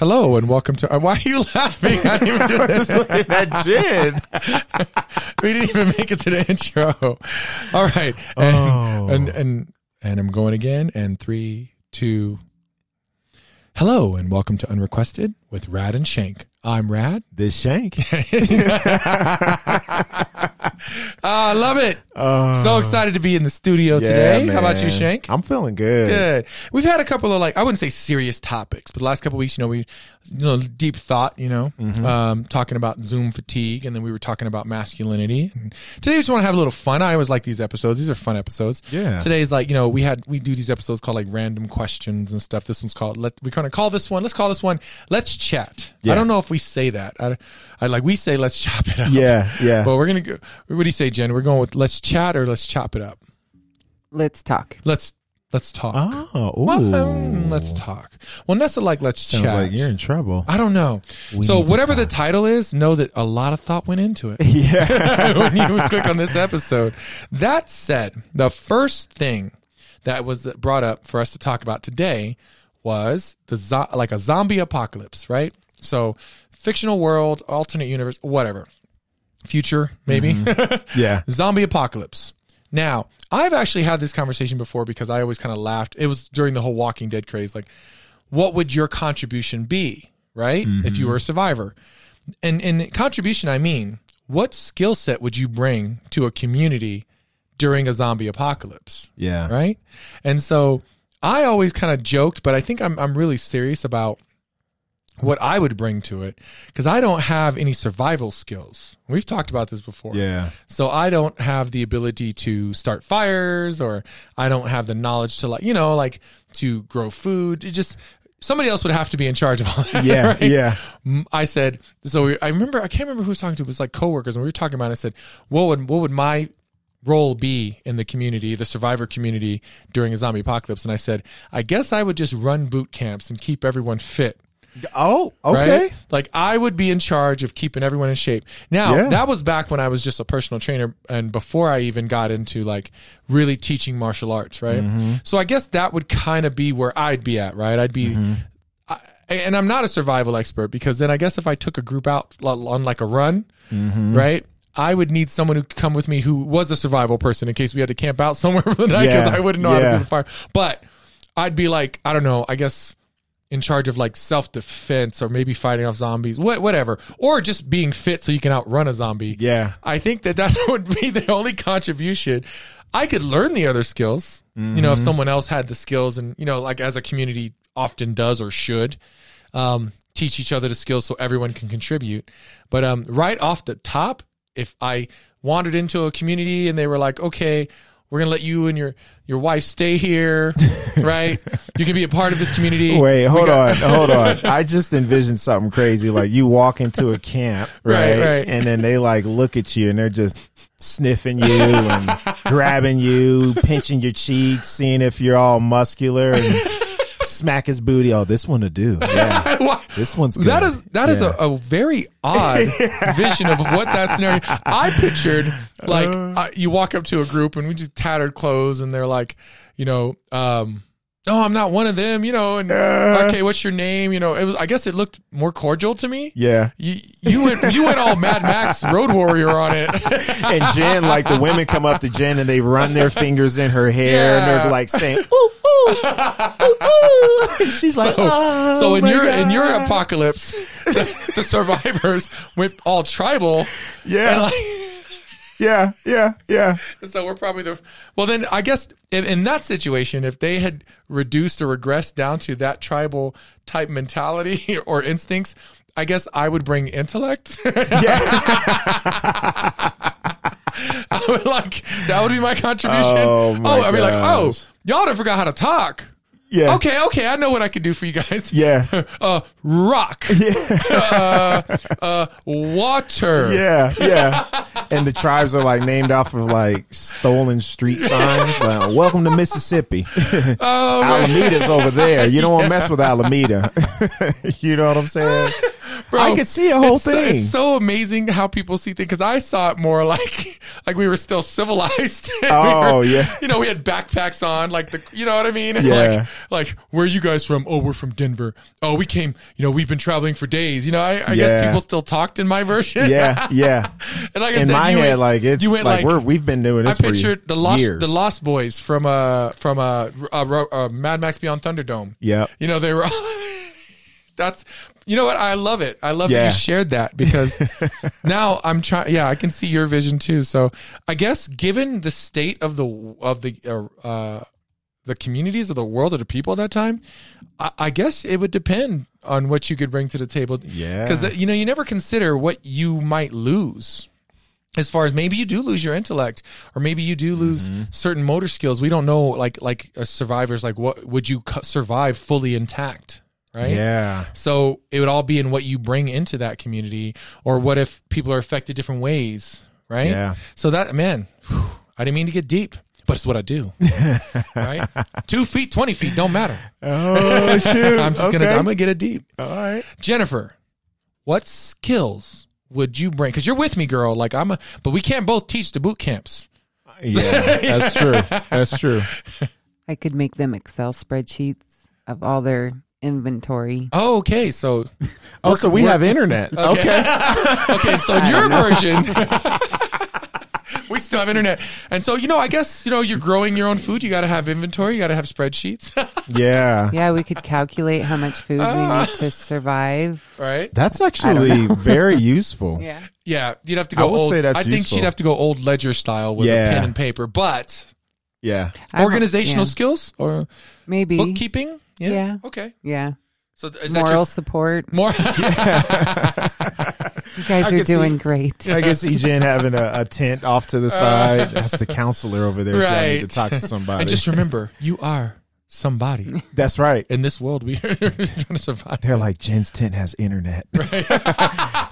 Hello and welcome to. Uh, why are you laughing? I didn't even do that. that gin. we didn't even make it to the intro. All right, and, Oh. and and and I'm going again. And three, two. Hello and welcome to Unrequested with Rad and Shank. I'm Rad. This shank. Ah, I love it. Oh, So excited to be in the studio yeah, today. How about you. Shank? I'm feeling good. Good. We've had a couple of like I wouldn't say serious topics, but the last couple of weeks, you know, we you know deep thought, you know, Mm-hmm. um, talking about Zoom fatigue, and then we were talking about masculinity. And today, we just want to have a little fun. I always like these episodes; these are fun episodes. Yeah. Today's like you know we had we do these episodes called like random questions and stuff. This one's called let we kind of call this one. Let's call this one. Let's chat. Yeah. I don't know if we say that. I, I like we say let's chop it up. Yeah, yeah. But we're gonna go. What do you say, Jen? We're going with let's chat or let's chop it up. Let's talk. Let's let's talk. Oh, ooh. Well, let's talk. Well, Nessa like let's Sounds chat. like you're in trouble. I don't know. We so whatever the title is, know that a lot of thought went into it yeah. when you click on this episode. That said, the first thing that was brought up for us to talk about today was the zo- like a zombie apocalypse, right? So fictional world, alternate universe, whatever, future maybe. Mm-hmm. Yeah. zombie apocalypse. Now, I've actually had this conversation before because I always kind of laughed. It was during the whole Walking Dead craze. Like, what would your contribution be, right? If you mm-hmm. were a survivor. And and contribution, I mean, what skill set would you bring to a community during a zombie apocalypse? Yeah. right? And so I always kind of joked, but I think I'm I'm really serious about what I would bring to it because I don't have any survival skills. We've talked about this before. Yeah. So I don't have the ability to start fires or I don't have the knowledge to like, you know, like to grow food. It just somebody else would have to be in charge of all that. Yeah. right? Yeah. I said, so we, I remember, I can't remember who was talking to. It was like coworkers, and we were talking about. It, I said, what would what would my role be in the community, the survivor community during a zombie apocalypse? And I said, I guess I would just run boot camps and keep everyone fit. Oh, okay. Right? Like I would be in charge of keeping everyone in shape. Now Yeah. that was back when I was just a personal trainer and before I even got into like really teaching martial arts, right? Mm-hmm. So I guess that would kind of be where I'd be at, right? I'd be, Mm-hmm. I, and I'm not a survival expert because then I guess if I took a group out on like a run, Mm-hmm. right? I would need someone who could come with me who was a survival person in case we had to camp out somewhere for the night because Yeah. I wouldn't know how to do the fire. But I'd be like, I don't know, I guess in charge of like self defense or maybe fighting off zombies, what, whatever, or just being fit so you can outrun a zombie. Yeah. I think that that would be the only contribution. I could learn the other skills, you know, if someone else had the skills and, you know, like as a community often does or should, um, teach each other the skills so everyone can contribute. But, um, right off the top, if I wandered into a community and they were like, okay, we're going to let you and your, your wife stay here, right? You can be a part of this community. Wait, hold got- on, hold on. I just envisioned something crazy. Like you walk into a camp, Right, right? right. And then they like look at you and they're just sniffing you and grabbing you, pinching your cheeks, seeing if you're all muscular and smack his booty. Oh, this one to do. Yeah. This one's good. That is that is Yeah. a, a very odd vision of what that scenario. I pictured like Uh. uh, you walk up to a group and we just tattered clothes and they're like, you know, um, oh, I'm not one of them, you know, and Uh. okay, what's your name? You know, it was, I guess it looked more cordial to me. Yeah. You you went you went all Mad Max Road Warrior on it. And Jen, like the women come up to Jen and they run their fingers in her hair and they're like saying, ooh, ooh, ooh, ooh. And she's like, oh, so in my your in your God. apocalypse, the, the survivors went all tribal. Yeah. And like, yeah, yeah, yeah. So we're probably the well. Then I guess in, in that situation, if they had reduced or regressed down to that tribal type mentality or instincts, I guess I would bring intellect. Yeah. I would like that would be my contribution. Oh, my oh, I'd be like, oh, y'all done forgot how to talk. Yeah. Okay, okay, I know what I could do for you guys. Yeah. Uh, rock. uh, uh, water. Yeah, yeah. And the tribes are like named off of like stolen street signs. Like, welcome to Mississippi. Oh. Alameda's over there. You don't want to mess with Alameda. you know what I'm saying? Bro, I could see a whole it's thing. it's so amazing how people see things because I saw it more like like we were still civilized. We Oh, were- yeah. you know we had backpacks on, like the you know what I mean. Yeah. Like like where are you guys from? Oh, we're from Denver. Oh, we came. You know we've been traveling for days. You know I, I guess people still talked in my version. yeah, yeah. and like I In said, my head, went- like it's you like, went we're we've been doing I this for pictured the lost years. the Lost Boys from uh from uh, uh, Ro- uh Mad Max Beyond Thunderdome. Yeah, You know they were. That's you know what I love it. I love that you shared that because now I'm trying. Yeah, I can see your vision too. So I guess given the state of the of the uh, uh the communities of the world of the people at that time, I, I guess it would depend on what you could bring to the table. Yeah. because you know you never consider what you might lose as far as maybe you do lose your intellect or maybe you do lose Mm-hmm. certain motor skills we don't know like like uh, survivors like what would you survive fully intact right Yeah. so it would all be in what you bring into that community or what if people are affected different ways right Yeah. so that man whew, i didn't mean to get deep but it's what i do right two feet 20 feet don't matter Oh shoot! i'm just gonna i'm gonna get it deep All right. Jennifer, what skills would you bring? Because you're with me, girl. Like I'm a, but we can't both teach the boot camps. Yeah, that's true. That's true. I could make them Excel spreadsheets of all their inventory. Oh, okay. So, Oh, so we have internet. Okay. okay. So your version, we still have internet, and so you know, I guess you know, you're growing your own food. You got to have inventory. You got to have spreadsheets, Yeah. Yeah, we could calculate how much food we need ah. to survive. right? That's actually very useful. Yeah. Yeah, you'd have to I go would old. say that's I think useful. she'd have to go old ledger style with Yeah. a pen and paper, but Yeah. Organizational yeah. skills or Maybe. bookkeeping. Yeah. Yeah. Okay. Yeah. So is that Moral your support. more? You guys I are could see- doing great. I can see Jen having a, a tent off to the uh, side. That's the counselor over there trying to talk to somebody. And just remember, you are somebody That's right. in this world. We are trying to survive. They're like, Jen's tent has internet.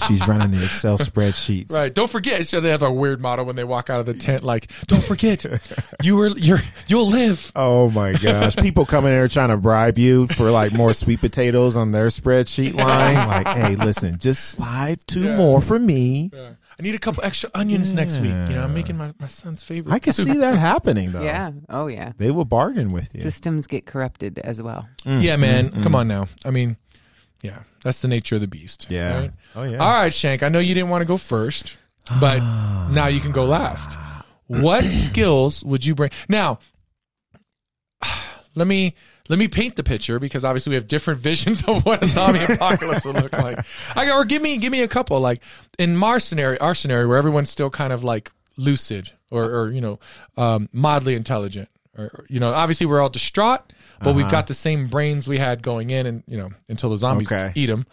She's running the Excel spreadsheets. Right. Don't forget. So they have a weird motto when they walk out of the tent, like, "Don't forget, you were you're you'll live." Oh my gosh. People coming in there trying to bribe you for like more sweet potatoes on their spreadsheet line. Like, hey, listen, just slide two Yeah. more for me. Yeah. I need a couple extra onions next week. You know, I'm making my, my son's favorite. I can soup. see that happening though. Yeah. Oh, yeah. They will bargain with you. Systems get corrupted as well. Mm. Yeah, man. Mm-hmm. Come on now. I mean, yeah, that's the nature of the beast. Yeah. right? Oh yeah. All right, Shank. I know you didn't want to go first, but ah. now you can go last. What skills would you bring? Now, let me let me paint the picture because obviously we have different visions of what a zombie apocalypse would look like. I, or give me give me a couple. Like in our scenario, our scenario where everyone's still kind of like lucid or or you know um, mildly intelligent. Or, you know, obviously we're all distraught, but we've got the same brains we had going in, and you know, until the zombies Okay. eat them.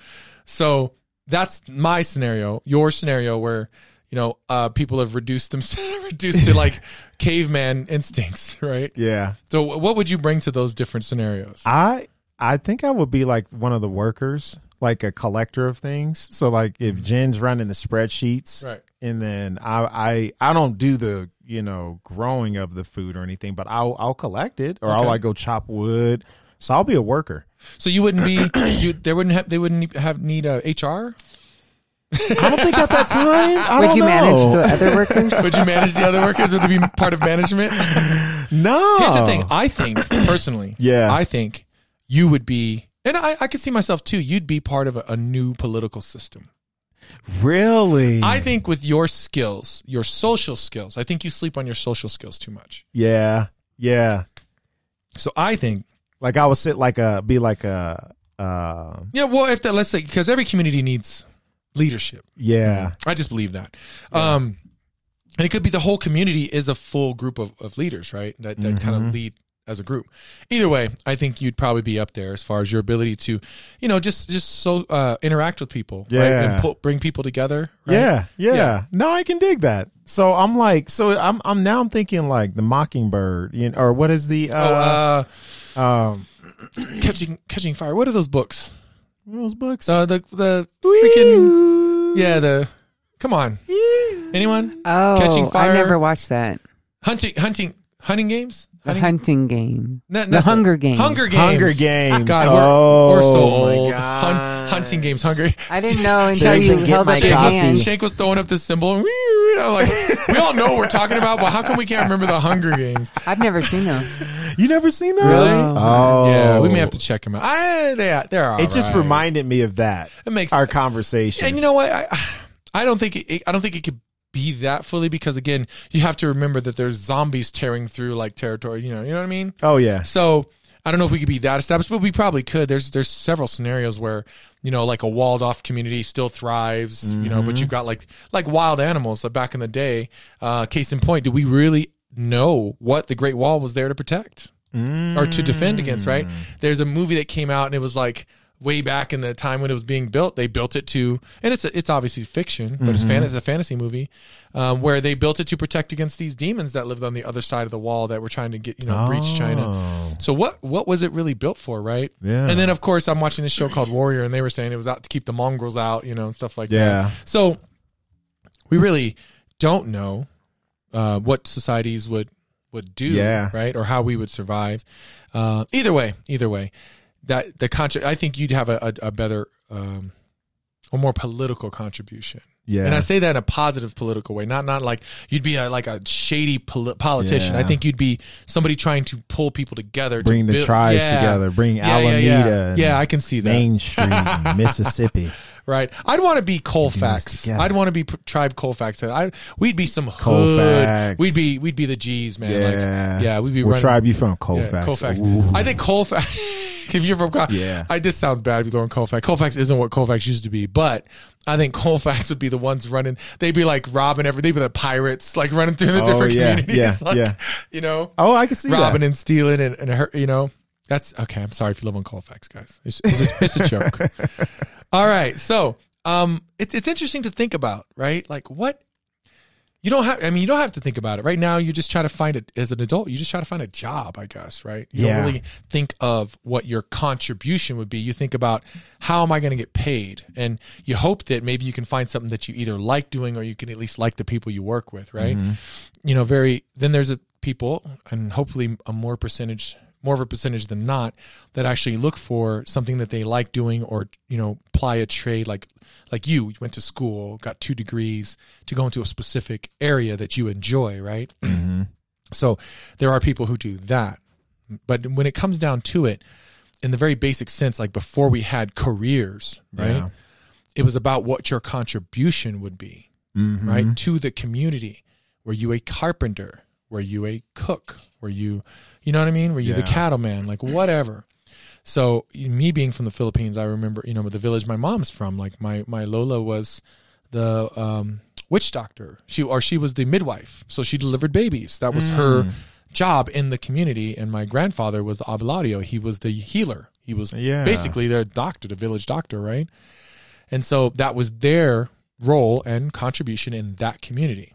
So that's my scenario. Your scenario where you know uh, people have reduced themselves reduced to like caveman instincts, right? Yeah. So what would you bring to those different scenarios? I I think I would be like one of the workers, like a collector of things. So like if mm-hmm. Jen's running the spreadsheets, Right. and then I I I don't do the you know growing of the food or anything, but I'll I'll collect it or I'll like go chop wood. So I'll be a worker. So you wouldn't be you there wouldn't have they wouldn't have need a HR? I don't think at that time. I Would don't you know. manage the other workers? Would you manage the other workers? Would it be part of management? No. Here's the thing. I think personally, Yeah. I think you would be, and I, I could see myself too. You'd be part of a, a new political system. Really? I think with your skills, your social skills, I think you sleep on your social skills too much. yeah. Yeah. So I think, Like I would sit like a be like a uh yeah. Well, if that, let's say, because every community needs leadership. yeah. I just believe that. Um, and it could be the whole community is a full group of, of leaders, right? That that kind Mm-hmm. of lead as a group. Either way, I think you'd probably be up there as far as your ability to, you know, just just so uh, interact with people, right? Yeah. And pull, bring people together. Right? Yeah, yeah, Yeah. No, I can dig that. So I'm like, so I'm I'm now I'm thinking like the Mockingbird, you know, or what is the Oh, uh, uh, um catching catching fire. What are those books? What are those books? Uh, the the freaking yeah. The come on, anyone Oh, Catching Fire. I never watched that. hunting hunting hunting games. The hunting game. No, the Hunger. Games. Hunger Games. Hunger Games. God, we're, oh, we're so my old. God. Hun- hunting games, Hunger. I didn't know until Shank you can get held my up your coffee. hand. Shank was throwing up the symbol. You know, like we all know what we're talking about, but how come we can't remember the Hunger Games? I've never seen those. You never seen those? Really? Oh, Yeah, we may have to check them out. I, they, they're all It just right. reminded me of that. It makes Our conversation. And you know what? I I don't think it, I don't think it could be that fully because again, you have to remember that there's zombies tearing through like territory. You know, you know what I mean. oh yeah. So I don't know if we could be that established, but we probably could. There's there's several scenarios where you know like a walled off community still thrives. You know, Mm-hmm. but you've got like like wild animals. Like back in the day, uh, case in point, do we really know what the Great Wall was there to protect or to defend against? Right? There's a movie that came out and it was like way back in the time when it was being built. They built it to, and it's it's obviously fiction, but it's fan it's a fantasy movie um, where they built it to protect against these demons that lived on the other side of the wall that were trying to get you know breach China. Oh. So what what was it really built for, right? Yeah. And then of course I'm watching this show called Warrior, and they were saying it was out to keep the Mongols out, you know, and stuff like Yeah. that. So we really don't know uh, what societies would would do, Yeah. right, or how we would survive. Uh, either way, either way, that the contra- I think you'd have a, a, a better, um, a more political contribution. Yeah. And I say that in a positive political way, not not like you'd be a, like a shady poli- politician. Yeah. I think you'd be somebody trying to pull people together, to bring the build- tribes Yeah. together. Bring Yeah, Alameda. yeah. I can see that. Main Street, Mississippi. Right. I'd want to be Colfax. I'd want to be p- tribe Colfax. I we'd be some hood. Colfax. We'd be we'd be the G's, man. Yeah. Like, yeah, we'd be What running. tribe you from? Colfax. Colfax. Ooh. I think Colfax. if you're from Colfax, Yeah. I this sounds bad if you're throwing Colfax. Colfax isn't what Colfax used to be, but I think Colfax would be the ones running. They'd be like robbing every. They'd be the pirates, like running through the Oh, different yeah, communities. yeah, like, yeah. You know, Oh, I can see robbing that. and stealing and, and hurt, you know that's okay i'm sorry if you live on colfax guys it's, it's, a, it's a joke all right so um it's, it's interesting to think about right like what you don't have i mean you don't have to think about it. Right now you just try to find it as an adult you just try to find a job i guess right? You Yeah. don't really think of what your contribution would be. You think about how am i going to get paid? And you hope that maybe you can find something that you either like doing or you can at least like the people you work with right? Mm-hmm. You know very then there's a people and hopefully a more percentage more of a percentage than not that actually look for something that they like doing or you know apply a trade like like you, you went to school got two degrees to go into a specific area that you enjoy right? So there are people who do that. But when it comes down to it in the very basic sense like before we had careers right? Yeah. it was about what your contribution would be Mhm. right? To the community. Were you a carpenter? Were you a cook? Were you you know what i mean? Were you the Yeah. cattleman? Like whatever so me being from the philippines i remember you know the village my mom's from like my my lola was the um witch doctor she or she was the midwife so she delivered babies that was Mm. her job in the community and my grandfather was the abladio he was the healer he was Yeah. basically their doctor the village doctor right and so that was their role and contribution in that community.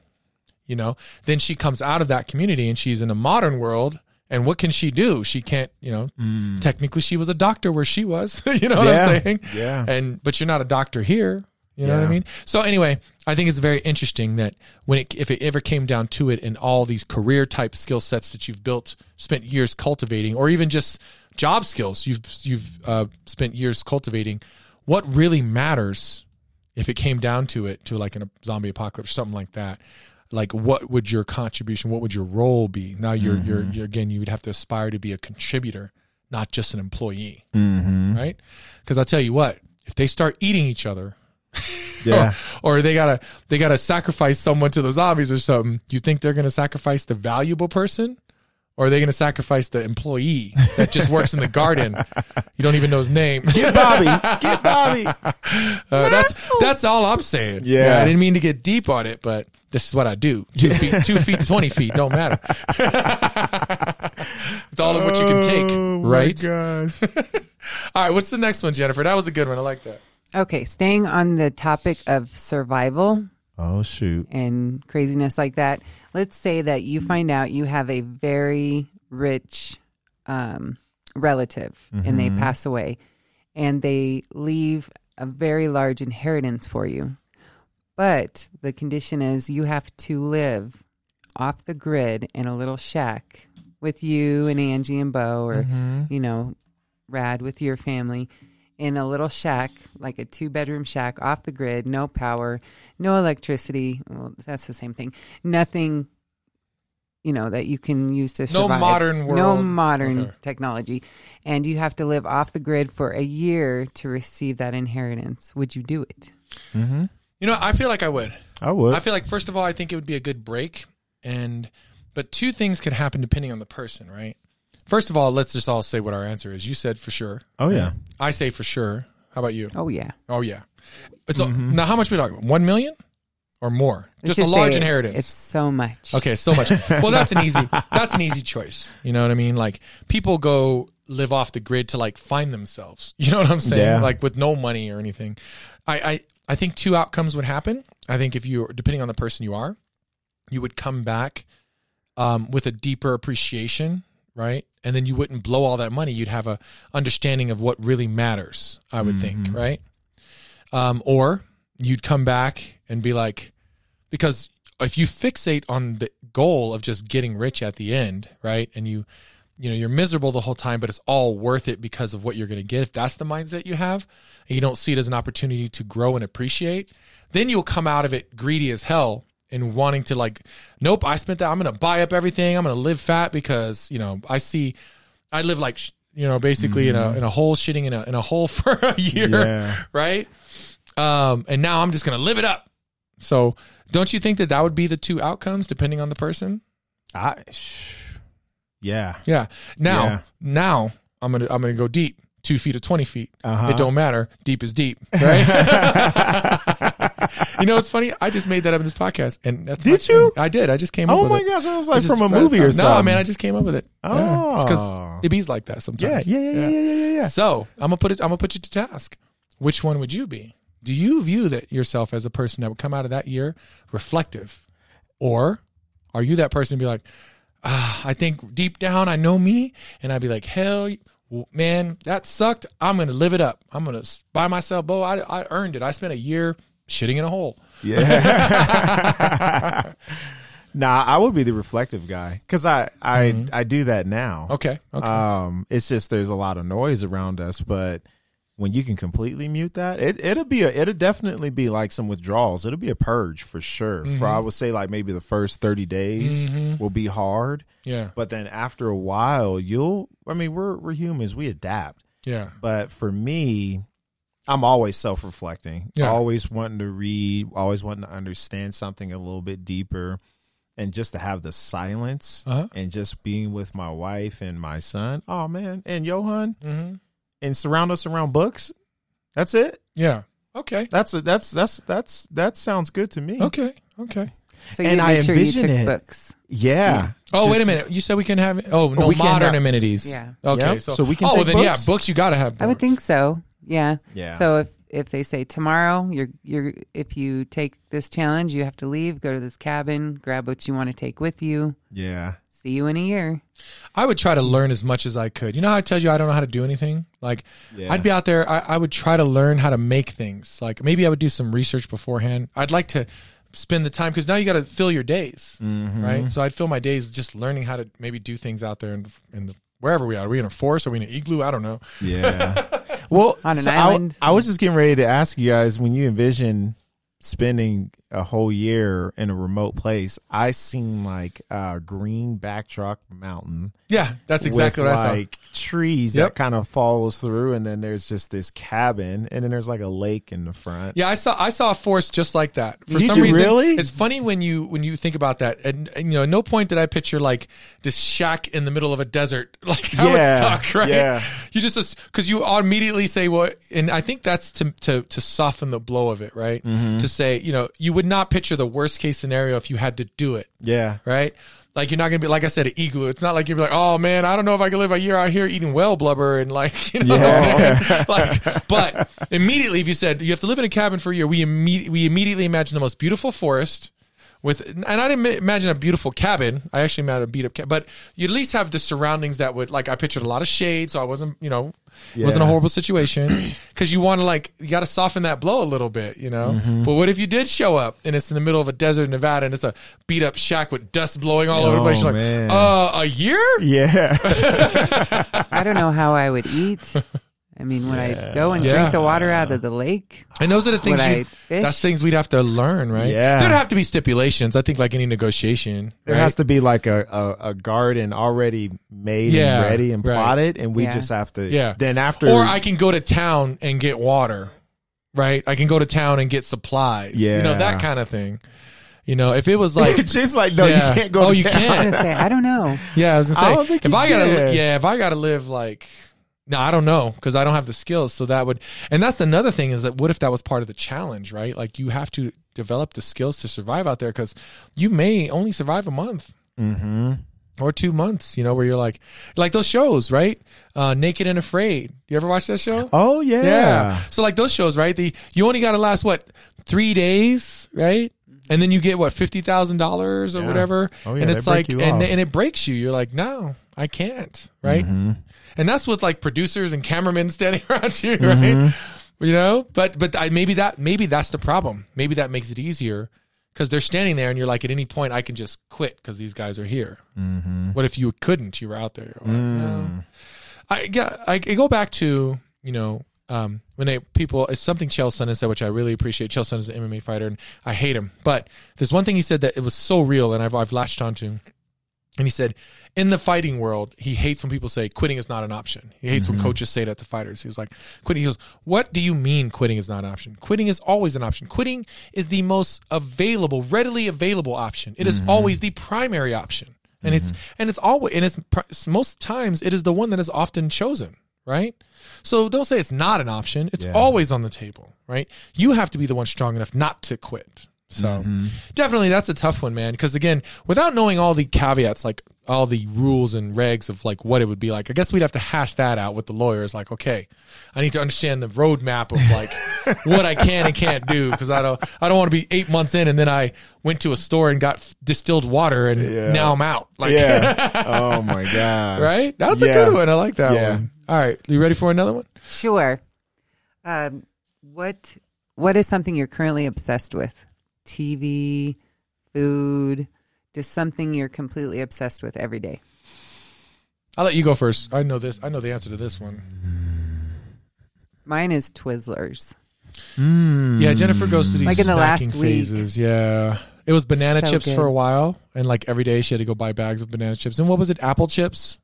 You know, then she comes out of that community and she's in a modern world. And what can she do? She can't, you know, technically she was a doctor where she was. you know what Mm. Yeah. I'm saying? Yeah. And, but you're not a doctor here. You know what I mean? So anyway, I think it's very interesting that when it, if it ever came down to it and all these career type skill sets that you've built, spent years cultivating, or even just job skills you've, you've uh, spent years cultivating, what really matters if it came down to it, to like in a zombie apocalypse, or something like that, like what would your contribution, what would your role be? Now you're, you're, you're again, you would have to aspire to be a contributor, not just an employee, Mhm. right? Because I'll tell you what, if they start eating each other, Yeah. or they gotta they gotta sacrifice someone to the zombies or something, do you think they're gonna sacrifice the valuable person? Or are they gonna sacrifice the employee that just works in the garden? You don't even know his name. Get Bobby. Get Bobby. Uh, that's that's all I'm saying. Yeah. I didn't mean to get deep on it, but this is what I do. Two feet, two feet to twenty feet don't matter. it's all of what you can take, Oh, my right? gosh. All right, what's the next one, Jennifer? That was a good one. I like that. Okay, staying on the topic of survival Oh shoot. and craziness like that, let's say that you find out you have a very rich um, relative and they pass away and they leave a very large inheritance for you. But the condition is you have to live off the grid in a little shack with you and Angie and Bo or, you know, Rad with your family in a little shack, like a two bedroom shack off the grid, no power, no electricity. Well, that's the same thing. Nothing, you know, that you can use to survive. No survive. modern No modern Okay. technology. And you have to live off the grid for a year to receive that inheritance. Would you do it? Mm-hmm. You know, I feel like I would. I would. I feel like first of all, I think it would be a good break, and but two things could happen depending on the person, right? First of all, let's just all say what our answer is. You said for sure. oh yeah. I say for sure. How about you? Oh, yeah. Oh yeah. It's a, now how much we talking? One million or more? Let's just a large it- inheritance. It's so much. Okay, so much. Well, that's an easy that's an easy choice. You know what I mean? Like people go live off the grid to like find themselves. You know what I'm saying? Yeah. Like with no money or anything. I, I I think two outcomes would happen. I think if you depending on the person you are, you would come back um, with a deeper appreciation, right? And then you wouldn't blow all that money. You'd have a understanding of what really matters. I would think, right? Um, or you'd come back and be like, because if you fixate on the goal of just getting rich at the end, right, and you, you know, you're miserable the whole time, but it's all worth it because of what you're going to get. If that's the mindset you have, and you don't see it as an opportunity to grow and appreciate, then you'll come out of it greedy as hell and wanting to like, nope, I spent that. I'm to buy up everything. I'm to live fat because you know I see, I live like you know basically in a in a hole shitting in a in a hole for a year, Yeah. right? Um, and now I'm just to live it up. So don't you think that that would be the two outcomes depending on the person? I. Sh- yeah. Yeah. Now, Yeah. now I'm gonna I'm gonna go deep. Two feet or twenty feet. Uh-huh. It don't matter. Deep is deep, right? you know, it's funny. I just made that up in this podcast, and that's Did you? I did. I just came up with it. Oh with my it. gosh! I was like from a movie or something. no, man, I just came up with it. Oh. because it bees like that yeah, sometimes. yeah, yeah, yeah, yeah, yeah, yeah. So I'm gonna put it. I'm gonna put you to task. Which one would you be? Do you view that yourself as a person that would come out of that year reflective, or are you that person to be like, ah, I think deep down I know me, and I'd be like, hell, man, that sucked. I'm gonna live it up. I'm gonna buy myself. Bo, I, I earned it. I spent a year shitting in a hole. Yeah. nah, I would be the reflective guy because I I mm-hmm. I do that now. Okay. Okay. Um, it's just there's a lot of noise around us, but when you can completely mute that, it it'll be a it'll definitely be like some withdrawals. It'll be a purge for sure. For mm-hmm. I would say like maybe the first thirty days mm-hmm. will be hard, yeah. but then after a while, you'll. I mean, we're we're humans. We adapt. Yeah. But for me, I'm always self reflecting. Yeah. Always wanting to read, always wanting to understand something a little bit deeper. And just to have the silence Uh-huh. and just being with my wife and my son. Oh man. And Johan hmm and surround us around books. That's it. Yeah. Okay. That's a, that's that's that's that sounds good to me. Okay. Okay. So you And I made sure you envision took it. books. Yeah. Oh, wait a minute. You said we can have oh no we can't modern have- amenities. Yeah. Okay. Yep, So, so we can Oh, take then yeah, books? books you got to have. Books. I would think so. Yeah. Yeah. So if if they say tomorrow you're you're if you take this challenge, you have to leave, go to this cabin, grab what you want to take with you. Yeah. See you in a year. I would try to learn as much as I could. You know how I tell you I don't know how to do anything? Like Yeah. I'd be out there, I, I would try to learn how to make things. Like maybe I would do some research beforehand. I'd like to spend the time because now you got to fill your days, Mm-hmm. right? So I'd fill my days just learning how to maybe do things out there in, in the wherever we are. Are we in a forest? Are we in an igloo? I don't know. Yeah. well, On an so I- I, was just getting ready to ask you guys when you envision spending a whole year in a remote place. I seen like a green backdrop mountain. Yeah, that's exactly what I saw. like trees Yep. that kind of follows through, and then there's just this cabin, and then there's like a lake in the front. Yeah, I saw I saw a forest just like that. For Did some you reason, really? it's funny when you when you think about that. And, and, you know, no point did I picture like this shack in the middle of a desert. Like that Yeah, would suck, right? yeah. You just because you immediately say what, and I think that's to to to soften the blow of it, right? Mm-hmm. To say, you know, you would not picture the worst case scenario if you had to do it, Yeah. right? Like you're not gonna be like I said, an igloo. It's not like you're like, oh man, I don't know if I can live a year out here eating whale blubber and like, you know, Yeah. like. But immediately, if you said you have to live in a cabin for a year, we imme- we immediately imagine the most beautiful forest with, and I didn't imagine a beautiful cabin. I actually imagined a beat up cabin, but you at least have the surroundings that would like. I pictured a lot of shade, so I wasn't, you know, it wasn't a horrible situation because you want to like you got to soften that blow a little bit, you know. Mm-hmm. But what if you did show up and it's in the middle of a desert in Nevada and it's a beat up shack with dust blowing all over the place? Oh, You're like, man. uh, a year? Yeah. I don't know how I would eat. I mean, would I go and Yeah. drink the water out of the lake? And those are the things Would you, fish? that's things we'd have to learn, right? Yeah. There'd have to be stipulations. I think like any negotiation. There right? has to be like a, a, a garden already made Yeah, and ready and right. plotted, and we Yeah. just have to. Yeah. Then after, or I can go to town and get water, right? I can go to town and get supplies. You know, Yeah. that kind of thing. You know, if it was like, just like no, Yeah. you can't go. Oh, to you town. I'm can't. gonna say I don't know. yeah, I was gonna say, I don't think if you I gotta, can. yeah, if I gotta live like, no, I don't know because I don't have the skills. So that would, and that's another thing is that what if that was part of the challenge, right? Like you have to develop the skills to survive out there because you may only survive a month. Mm-hmm. or two months, you know, where you're like, like those shows, right? Uh, Naked and Afraid. You ever watch that show? Oh yeah, yeah. So like those shows, right? The you only got to last what three days, right? And then you get what fifty thousand dollars or Yeah. whatever, Oh, yeah, and it's like, and off. and it breaks you. You're like, no, I can't, right? Mm-hmm. And that's with like producers and cameramen standing around you, right? Mm-hmm. You know, but but I, maybe that maybe that's the problem. Maybe that makes it easier because they're standing there and you're like, at any point I can just quit because these guys are here. Mm-hmm. What if you couldn't? You were out there. Like, Mm. no. I, I, I go back to you know um, when they people it's something Chael Sonnen said, which I really appreciate. Chael Sonnen is an MMA fighter, and I hate him, but there's one thing he said that it was so real, and I've I've latched onto. And he said, in the fighting world, he hates when people say quitting is not an option. He hates when mm-hmm. coaches say that to fighters. He's like, quitting. He goes, what do you mean quitting is not an option? Quitting is always an option. Quitting is the most available, readily available option. It is mm-hmm. always the primary option. And it's, mm-hmm. and it's always, and it's most times it is the one that is often chosen, right? So don't say it's not an option. It's Yeah. always on the table, right? You have to be the one strong enough not to quit. So mm-hmm. definitely that's a tough one, man. Because again, without knowing all the caveats, like all the rules and regs of like what it would be like, I guess we'd have to hash that out with the lawyers. Like, okay, I need to understand the roadmap of like what I can and can't do because I don't, I don't want to be eight months in and then I went to a store and got f- distilled water and Yeah. now I'm out. Like, yeah. Oh my gosh. right? That's a good one. I like that Yeah. one. All right, you ready for another one? Sure. Um, what What is something you're currently obsessed with? TV, food, just something you're completely obsessed with every day. I'll let you go first. I know this. I know the answer to this one. Mine is Twizzlers. Mm. Yeah, Jennifer goes through these Like in the snacking last week. phases. Yeah, it was banana So chips good. for a while, and like every day she had to go buy bags of banana chips. And what was it? Apple chips,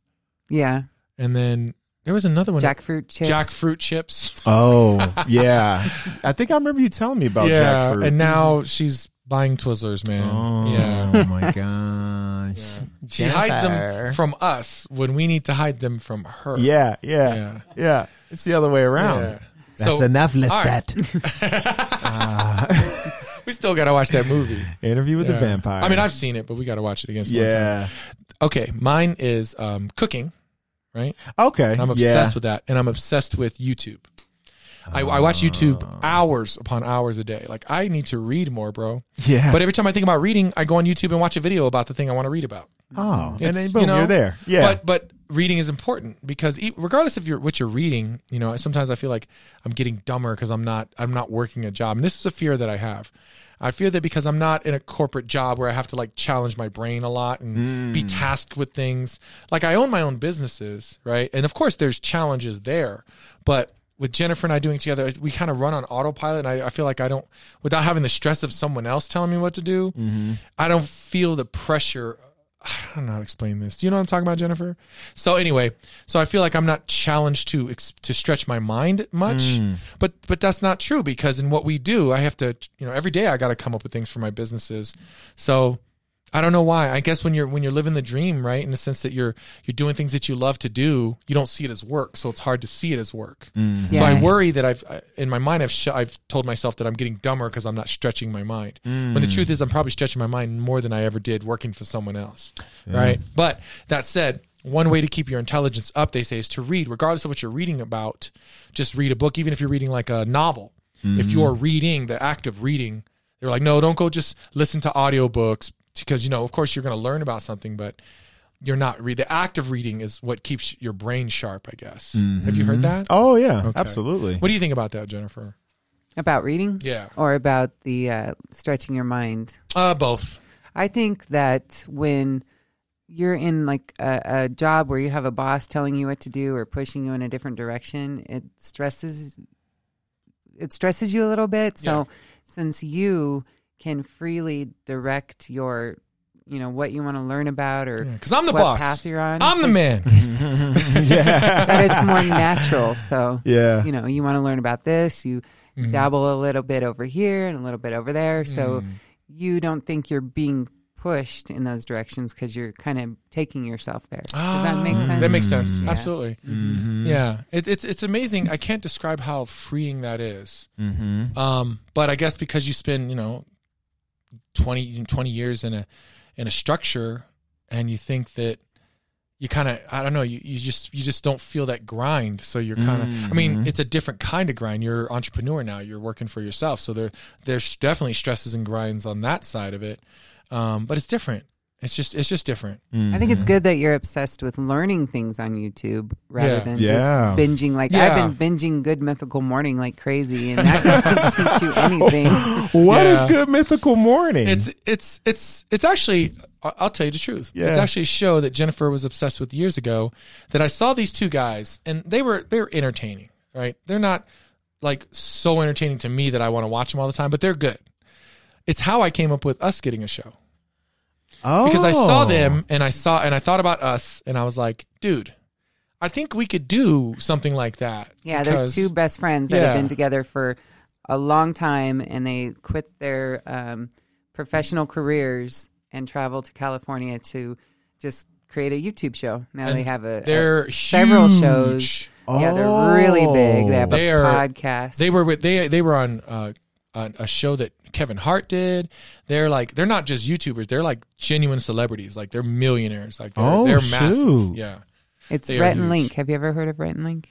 Yeah, and then there was another one. jackfruit chips. Jackfruit chips. Oh yeah. I think I remember you telling me about yeah, jackfruit. and now she's buying Twizzlers, man. Oh Yeah. my gosh. She hides them from us when we need to hide them from her. Yeah, yeah, Yeah. yeah. It's the other way around. Yeah. That's So, enough, all right. Lestat. we still got to watch that movie. Interview with the vampire. I mean, I've seen it, but we got to watch it again. sometime. yeah. Okay, mine is um, cooking. Right. Okay. I'm yeah. obsessed with that, and I'm obsessed with YouTube. I, I watch YouTube ah. hours upon hours a day. Like I need to read more, bro. Yeah. But every time I think about reading, I go on YouTube and watch a video about the thing I want to read about. oh, It's, and then you boom, you know, are there. Yeah. But but reading is important because e- regardless of your what you're reading, you know, sometimes I feel like I'm getting dumber because I'm not I'm not working a job, and this is a fear that I have. I fear that because I'm not in a corporate job where I have to like challenge my brain a lot and be mm. tasked with things. Like I own my own businesses, right? And of course, there's challenges there, but with Jennifer and I doing together, we kind of run on autopilot. And I, I feel like I don't, without having the stress of someone else telling me what to do, mm-hmm. I don't feel the pressure. I don't know how to explain this. Do you know what I'm talking about, Jennifer? So anyway, so I feel like I'm not challenged to to stretch my mind much, mm. but but that's not true because in what we do, I have to, you know, every day I got to come up with things for my businesses. So I don't know why. I guess when you're when you're living the dream, right, in the sense that you're you're doing things that you love to do, you don't see it as work, so it's hard to see it as work. Mm. So I worry that I've I- in my mind I've sh- I've told myself that I'm getting dumber because I'm not stretching my mind. When the truth is, I'm probably stretching my mind more than I ever did working for someone else, right? But that said, one way to keep your intelligence up, they say, is to read, regardless of what you're reading about. Just read a book, even if you're reading like a novel. If you're reading, the act of reading, they're like, no, don't go just listen to audiobooks because you know, of course, you're going to learn about something, but you're not read. The act of reading is what keeps your brain sharp, I guess. Have you heard that? oh yeah, Okay. absolutely. What do you think about that, Jennifer? About reading Yeah, or about the uh, stretching your mind? uh, both. I think that when you're in like a, a job where you have a boss telling you what to do or pushing you in a different direction, it stresses it stresses you a little bit. So Yeah. since you can freely direct your you know what you want to learn about or Because I'm the what boss. path you're on. I'm the man. yeah. that it's more natural. So Yeah. you know, you want to learn about this, you Mhm. dabble a little bit over here and a little bit over there. So Mm. you don't think you're being pushed in those directions because you're kind of taking yourself there. Does that make Ah, sense? That makes sense. Yeah. Absolutely. Mm-hmm. Yeah. It, it's it's amazing. I can't describe how freeing that is. Mm-hmm. Um, but I guess because you spend, you know, 20, 20 years in a in a structure and you think that you kind of I don't know, you, you just you just don't feel that grind. So you're kind of I mean, Mhm. it's a different kind of grind. You're entrepreneur now. You're working for yourself. So there there's definitely stresses and grinds on that side of it. Um, but it's different. It's just it's just different. I think it's mm-hmm. good that you're obsessed with learning things on YouTube rather Yeah. than Yeah. just binging. Like Yeah. I've been binging Good Mythical Morning like crazy, and that doesn't teach you anything. What is Yeah. good mythical morning? It's it's it's it's actually I- I'll tell you the truth. Yeah. It's actually a show that Jennifer was obsessed with years ago that I saw these two guys and they were they were entertaining, right? They're not like so entertaining to me that I want to watch them all the time, but they're good. It's how I came up with us getting a show. Oh. Because I saw them and I saw and I thought about us and I was like, dude, I think we could do something like that. Yeah, they're two best friends that Yeah. have been together for a long time, and they quit their um, professional careers and traveled to California to just create a YouTube show. Now And they have a, a- They're several huge. shows. Yeah, they're really big. They have They a are- podcast. They were with they they were on uh, on a show that Kevin Hart did. They're like they're not just YouTubers. They're like genuine celebrities. Like they're millionaires. Like they're, Oh, they're massive. shoot. Yeah. It's they Rhett and. Link. Have you ever heard of Rhett and Link?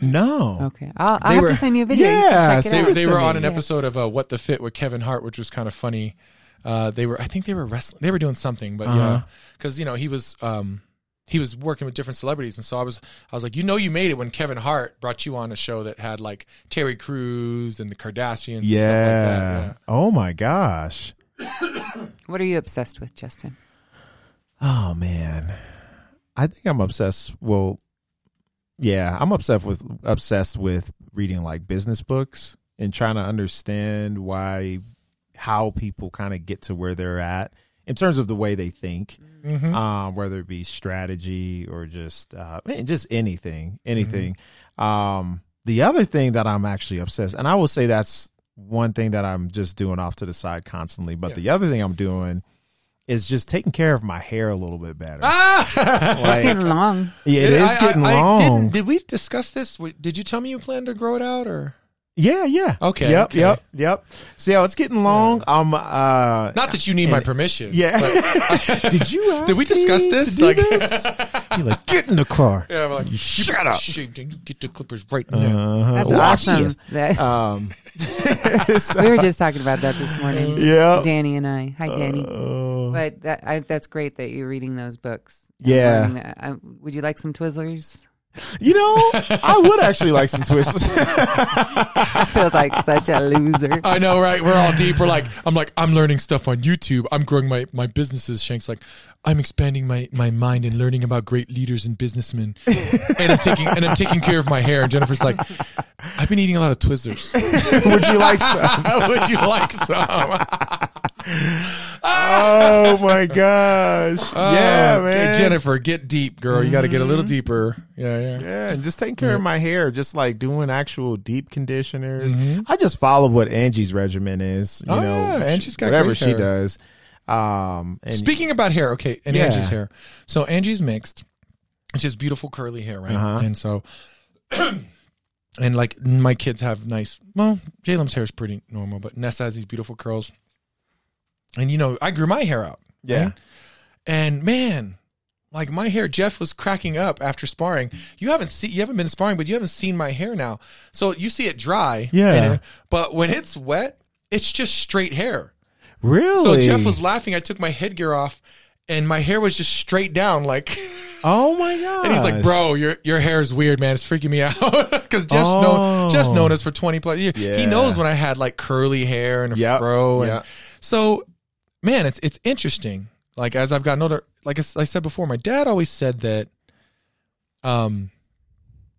No. Okay, I'll, I'll have were- to send you a video. Yeah, check it They, out. they were on an Yeah. episode of uh, What the Fit with Kevin Hart, which was kind of funny. Uh, they were I think they were wrestling. They were doing something, but yeah, Uh-huh. because you know he was um he was working with different celebrities, and so I was I was like, you know, you made it when Kevin Hart brought you on a show that had like Terry Crews and the Kardashians. and stuff like Yeah. Oh my gosh. What are you obsessed with, Justin? Oh man. I think I'm obsessed. Well, yeah, I'm obsessed with obsessed with reading like business books and trying to understand why how people kind of get to where they're at in terms of the way they think. Yeah. Mhm. um, whether it be strategy or just uh, just anything, anything. Um, the other thing that I'm actually obsessed, and I will say that's one thing that I'm just doing off to the side constantly. But Yeah. the other thing I'm doing is just taking care of my hair a little bit better. Ah! Like- Getting long. yeah, it is I- I- getting I long. didn't- did we discuss this? Did you tell me you plan to grow it out or? Yeah, yeah. Okay, Yep, okay. yep, yep. See how it's getting long. I'm uh, Not that you need my permission. yeah. but- did you? Ask Did we discuss me this? To do Like- this? You're like, get in the car. yeah, I'm like, You shut up. Shit, you Get the clippers right now. Uh-huh. That's Watch awesome. this. That- Um, we were just talking about that this morning. yeah. Danny and I. Hi, Danny. Uh, but that I, that's great that you're reading those books. Yeah. learning that. I, would you like some Twizzlers? You know, I would actually like some twists. I feel like such a loser. I know, right? We're all deep. We're like, I'm like, I'm learning stuff on YouTube. I'm growing my, my businesses. Shank's like, I'm expanding my, my mind and learning about great leaders and businessmen. and I'm taking and I'm taking care of my hair. And Jennifer's like, I've been eating a lot of Twizzlers. would you like some? Would you like some? Oh my gosh! yeah, Oh, man. Jennifer, get deep, girl. You got to get a little deeper. Yeah, yeah. Yeah, and just taking care of my hair, just like doing actual deep conditioners. Mhm. I just follow what Angie's regimen is. You Oh, know, yeah, Angie's got whatever she does. Um, and Speaking about hair, okay, and Yeah. Angie's hair. So Angie's mixed. She has beautiful curly hair, right? Uh-huh. And so, and like my kids have nice. Well, Jalen's hair is pretty normal, but Nessa has these beautiful curls. And you know, I grew my hair out. yeah, right? And man, like my hair, Jeff was cracking up after sparring. You haven't seen, you haven't been sparring, but you haven't seen my hair now. So you see it dry. Yeah. it- but when it's wet, it's just straight hair. really. So Jeff was laughing. I took my headgear off, and my hair was just straight down, like. Oh my god! And he's like, "Bro, your your hair is weird, man. It's freaking me out." Because Jeff's Oh. known Jeff's known oh. us for twenty plus years. Yeah. He knows when I had like curly hair and a Yep, fro, and yep. so, man, it's it's interesting. Like as I've gotten older, like I said before, my dad always said that, um,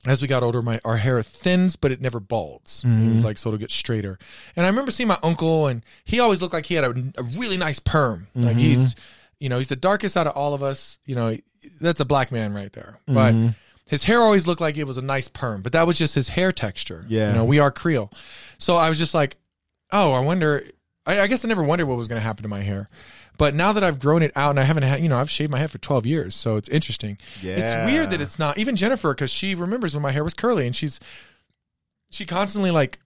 as we got older, my our hair thins, but it never balds. It was mm-hmm. like so it'll get straighter. And I remember seeing my uncle, and he always looked like he had a, a really nice perm. Like mm-hmm. he's, you know, he's the darkest out of all of us. You know, that's a black man right there. But mm-hmm. his hair always looked like it was a nice perm, but that was just his hair texture. Yeah. you know, we are Creole, so I was just like, oh, I wonder. I, I guess I never wondered what was going to happen to my hair. But now that I've grown it out and I haven't had, you know, I've shaved my head for 12 years. So it's interesting. Yeah. It's weird that it's not, even Jennifer, because she remembers when my hair was curly and she's, she constantly like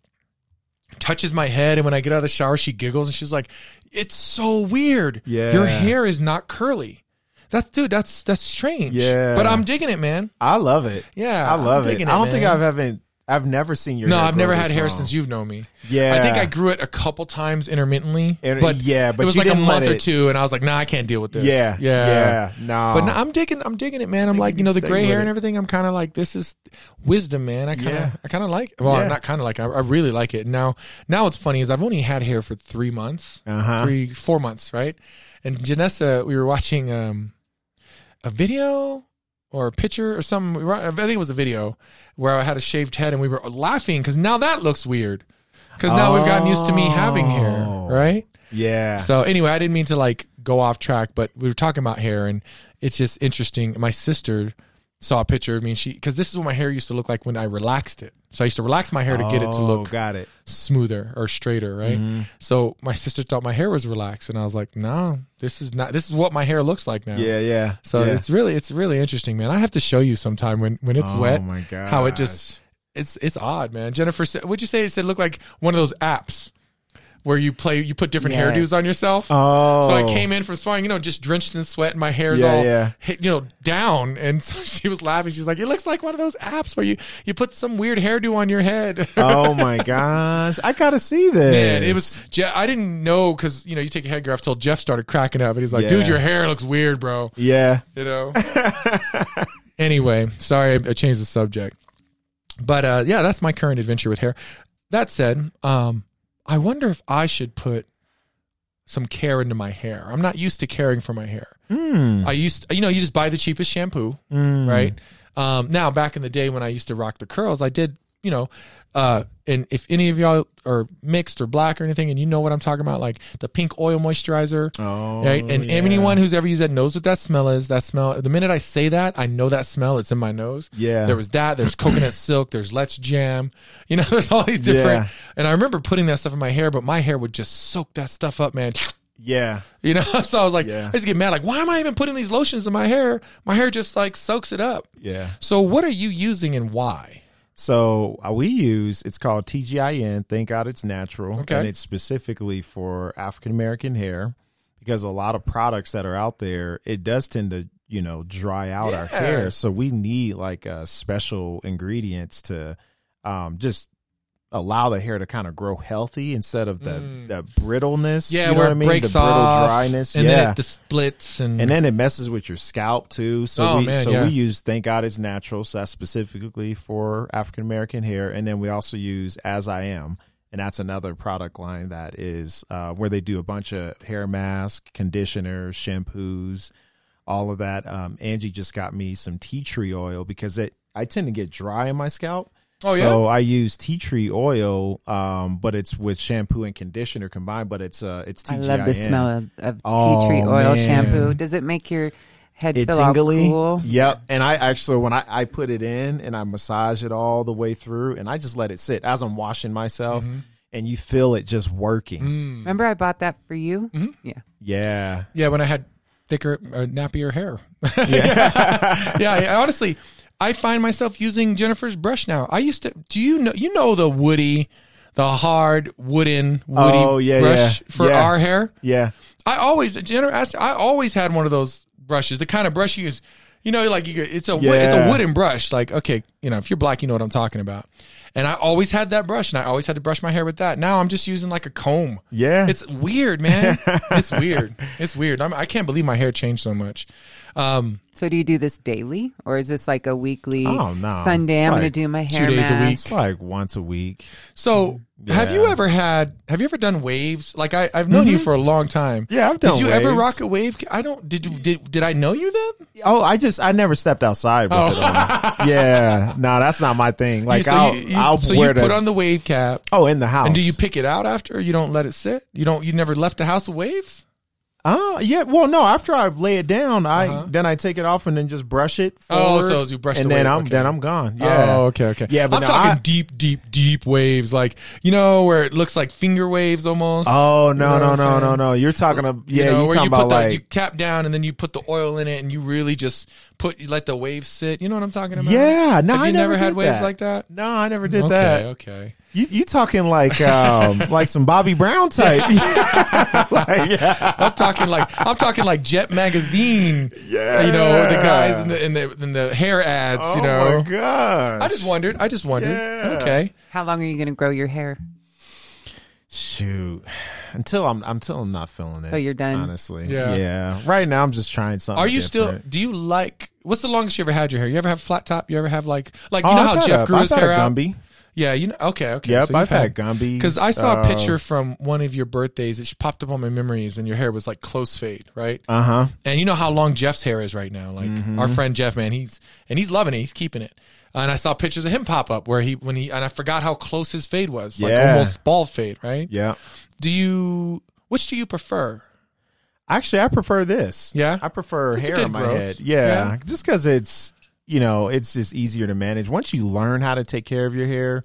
touches my head. And when I get out of the shower, she giggles and she's like, it's so weird. Yeah. Your hair is not curly. That's, dude, that's, that's strange. Yeah. But I'm digging it, man. I love it. Yeah. I love I'm it. I don't think. I've haven't. I've never seen your. No, I've never had hair since you've known me. Yeah, I think I grew it a couple times intermittently, And- but yeah, but it was like a month or two, and I was like, "Nah, I can't deal with this." Yeah, yeah, yeah. No, But no, I'm digging, I'm digging it, man. I'm like, you know, the gray hair it. and everything. I'm kind of like, this is wisdom, man. I kind of, Yeah. I kind of like. Well, Yeah. not kind of like. I, I really like it. Now, now what's funny is I've only had hair for three months, Uh-huh. three, four months, right? And Janessa, we were watching um, a video or a picture or something. I think it was a video where I had a shaved head, and we were laughing because now that looks weird. Because now we've gotten used to me having hair, Oh. right? Yeah. So anyway, I didn't mean to like go off track, but we were talking about hair, and it's just interesting. My sister saw a picture of me, and she because this is what my hair used to look like when I relaxed it. So I used to relax my hair to get it to Oh, look Got it. smoother or straighter, right? Mm-hmm. So my sister thought my hair was relaxed, and I was like, no, this is not. This is what my hair looks like now. Yeah, yeah. So yeah. it's really it's really interesting, man. I have to show you sometime when when it's oh wet my god. how it just it's it's odd, man. Jennifer said, "Would you say it said look like one of those apps where you play you put different Yes. hairdos on yourself?" Oh. So I came in from swimming, you know, just drenched in sweat, and my hair's Yeah, all yeah. hit, you know, down. And so she was laughing. She's like, "It looks like one of those apps where you you put some weird hairdo on your head." oh my gosh. I gotta see this. Man, it was. Je- I didn't know because you know you take a headgear off till Jeff started cracking up, and he's like, Yeah. "Dude, your hair looks weird, bro." Yeah. You know. anyway, sorry I changed the subject, but uh, yeah, that's my current adventure with hair. That said, um, I wonder if I should put some care into my hair. I'm not used to caring for my hair. Mm. I used, you know, you just buy the cheapest shampoo, Mm. right? Um, now, back in the day when I used to rock the curls, I did, you know, uh, and if any of y'all are mixed or black or anything, and you know what I'm talking about, like the pink oil moisturizer, Oh, right? And yeah. anyone who's ever used that knows what that smell is. That smell. The minute I say that, I know that smell. It's in my nose. Yeah. There was that. There's coconut silk. There's Let's Jam. You know, there's all these different. Yeah. And I remember putting that stuff in my hair, but my hair would just soak that stuff up, man. Yeah. You know, so I was like, Yeah. I just get mad. Like, why am I even putting these lotions in my hair? My hair just like soaks it up. Yeah. So, what are you using and why? So uh, we use it's called TGIN. Thank God it's natural, Okay. and it's specifically for African American hair because a lot of products that are out there, it does tend to you know dry out our hair. So we need like uh, special ingredients to um, just allow the hair to kind of grow healthy instead of the Mm. the brittleness. Yeah, you know where what I it mean? breaks the brittle off, dryness. and yeah, then it, the splits, and, and then it messes with your scalp too. So Oh, we man, so yeah. we use Thank God It's Natural. So that's specifically for African American hair, and then we also use As I Am, and that's another product line that is uh, where they do a bunch of hair masks, conditioners, shampoos, all of that. Um, Angie just got me some tea tree oil because it I tend to get dry in my scalp. Oh, so I use tea tree oil, um, but it's with shampoo and conditioner combined. But it's uh, it's I love the smell of, of tea Oh, tree oil man. shampoo. Does it make your head It feel all tingly. cool? Yep. And I actually when I, I put it in and I massage it all the way through and I just let it sit as I'm washing myself Mm-hmm. and you feel it just working. Mm. Remember, I bought that for you. Mm-hmm. Yeah. Yeah. yeah, when I had thicker, uh, nappier hair. yeah, yeah. I, honestly, I find myself using Jennifer's brush now. I used to. Do you know? You know the woody, the hard wooden woody Oh, yeah, brush yeah. for Yeah. our hair. Yeah. I always Jennifer asked. I always had one of those brushes. The kind of brush you use. You know, like you, it's a it's a wooden brush. Like okay, you know, if you're black, you know what I'm talking about. And I always had that brush, and I always had to brush my hair with that. Now I'm just using like a comb. Yeah. It's weird, man. it's weird. It's weird. I'm, I can't believe my hair changed so much. Um, So do you do this daily, or is this like a weekly Oh, no. Sunday? It's I'm going to do my hair Two days a week. It's like once a week. So, have you ever had? Have you ever done waves? Like I, I've known you for a long time. Mm-hmm. Yeah, I've done. Did done you ever waves. rock a wave? I don't. Did you? Did Did I know you then? Oh, I just I never stepped outside with Oh. it on. Yeah, no, that's not my thing. Like so I'll you, you- I'll so wear you the put on the wave cap, oh in the house. and do you pick it out after? You don't let it sit. You don't. You never left the house with waves. Oh yeah, well no. After I lay it down, I Uh-huh. then I take it off and then just brush it. Oh, so as you brush and the then wave, I'm okay. then I'm gone. Yeah. Oh, okay, okay. Yeah, but I'm now talking I- deep, deep, deep waves, like you know where it looks like finger waves almost. Oh You no know no no no no! You're talking about You yeah. know, You where talking you put about the like you cap down and then you put the oil in it and you really just put you let the waves sit. You know what I'm talking about? yeah. No, Have I you never never had waves that. like that? No, I never did okay, that. okay. You you talking like um like some Bobby Brown type? like, yeah. I'm talking like I'm talking like Jet magazine. Yeah. You know the guys in the in the, in the hair ads. Oh you know. my gosh! I just wondered. I just wondered. Yeah. Okay. How long are you going to grow your hair? shoot until I'm until I'm not feeling it. Oh, you're done? Honestly, Yeah. yeah. Right now, I'm just trying something. Are you still? Do you like? What's the longest you ever had your hair? You ever have flat top? You ever have like like you Oh, know I've how Jeff a- grew I've his had hair a out? Gumby. Yeah, you know. Okay, okay. Yep, so I've you've had Gumbies. Because I saw a Uh, picture from one of your birthdays. It popped up on my memories, and your hair was like close fade, right? Uh huh. And you know how long Jeff's hair is right now. Like Mm-hmm. our friend Jeff, man, he's and he's loving it. He's keeping it. And I saw pictures of him pop up where he when he and I forgot how close his fade was, like Yeah. almost bald fade, right? Yeah. Do you? Which do you prefer? Actually, I prefer this. Yeah? I prefer It's hair on my growth. head. Yeah, Yeah. just because it's you know it's just easier to manage once you learn how to take care of your hair.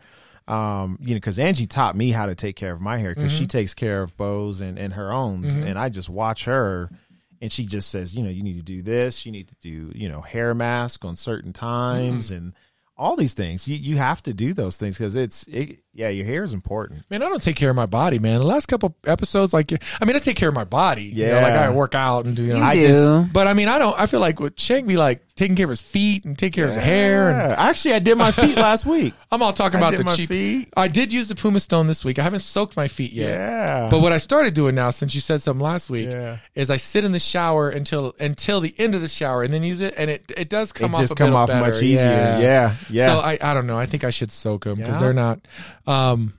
Um, you know, because Angie taught me how to take care of my hair because Mm-hmm. she takes care of Bo's and, and her own, and I just watch her. And she just says, you know, you need to do this. You need to do, you know, hair mask on certain times Mm-hmm. and all these things. You you have to do those things because it's, it, yeah, your hair is important. Man, I don't take care of my body, man. The last couple episodes, like, I mean, I take care of my body. You know, like I work out and do, you know, You I do. just- But I mean, I don't. I feel like with Shank be like taking care of his feet and take care of his hair. And Yeah. Actually, I did my feet last week. I'm all talking I about did the my cheap. feet. I did use the pumice stone this week. I haven't soaked my feet yet. Yeah. But what I started doing now, since you said something last week, Yeah. is I sit in the shower until until the end of the shower and then use it, and it it does come it off. just a come off better. much easier. Yeah, yeah. So I I don't know. I think I should soak them because Yeah. they're not. Um.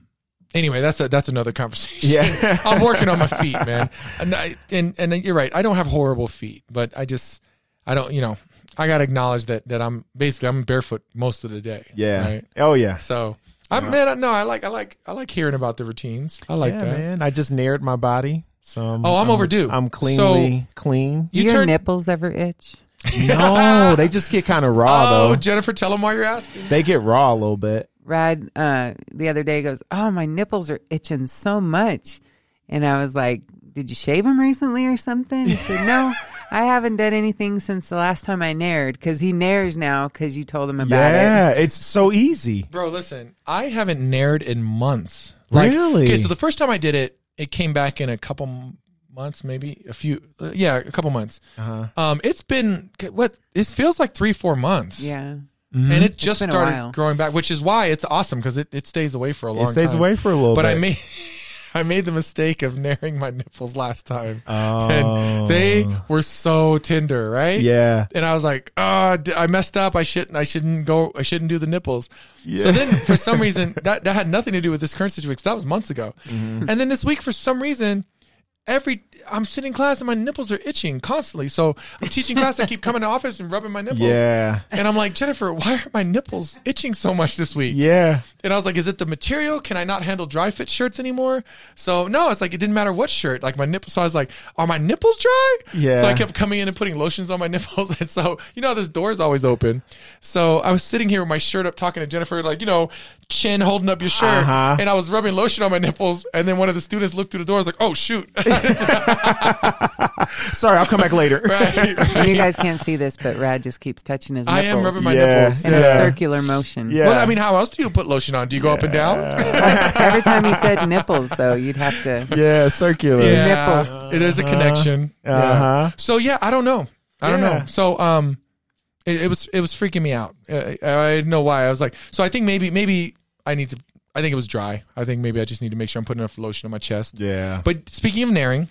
Anyway, that's a that's another conversation. Yeah. I'm working on my feet, man. And, I, and and you're right. I don't have horrible feet, but I just I don't. You know, I got to acknowledge that that I'm basically I'm barefoot most of the day. yeah. Right? Oh yeah. So. I'm man, I- no, I like, I like, I like hearing about the routines. I like yeah, that. man. I just nared my body. So I'm, Oh, I'm overdue. I'm cleanly clean. You your turn- nipples ever itch? No, they just get kind of raw Oh, though. Jennifer, tell them why you're asking. They get raw a little bit. Rad uh, the other day goes, "Oh, my nipples are itching so much," and I was like, "Did you shave them recently or something?" He said, "No, I haven't done anything since the last time I nared because he nares now because you told him about it." Yeah, it's so easy. Bro, listen, I haven't nared in months. Like, Really? Okay, so the first time I did it, it came back in a couple months, maybe a few. Uh, yeah, a couple months. Uh-huh. Um, it's been what? It feels like three, four months. Yeah. Mm-hmm. and it just started while. growing back, which is why it's awesome because it, it stays away for a long It stays time. away for a little But bit. But I made I made the mistake of naring my nipples last time, Oh. and they were so tender, right? Yeah. and I was like, "Oh, d- I messed up. I shouldn't. I shouldn't go. I shouldn't do the nipples." Yeah. So then, for some reason, that that had nothing to do with this current situation. That was months ago. Mm-hmm. And then this week, for some reason, every I'm sitting in class and my nipples are itching constantly. So I'm teaching class. I keep coming to office and rubbing my nipples. Yeah. And I'm like, Jennifer, why are my nipples itching so much this week? Yeah. And I was like, is it the material? Can I not handle dry fit shirts anymore? So no, it's like it didn't matter what shirt. Like my nipples. So I was like, are my nipples dry? Yeah. So I kept coming in and putting lotions on my nipples. And so you know this door is always open. So I was sitting here with my shirt up, talking to Jennifer, like you know, chin holding up your shirt, Uh-huh. and I was rubbing lotion on my nipples. And then one of the students looked through the door. I was like, oh shoot, Sorry, I'll come back later. right, And right. you guys can't see this, but Rad just keeps touching his I am rubbing my Yeah. nipples. in Yeah. a circular motion. Yeah. Well, I mean, how else do you put lotion on? Do you go up and down? Every time you said nipples, though, you'd have to. Yeah, circular. yeah, Nipples. there's a connection. Uh-huh. So yeah, I don't know. I don't know. So um, it, it was it was freaking me out. I, I didn't know why. I was like, so I think maybe maybe I need to. I think it was dry. I think maybe I just need to make sure I'm putting enough lotion on my chest. Yeah. But speaking of naring,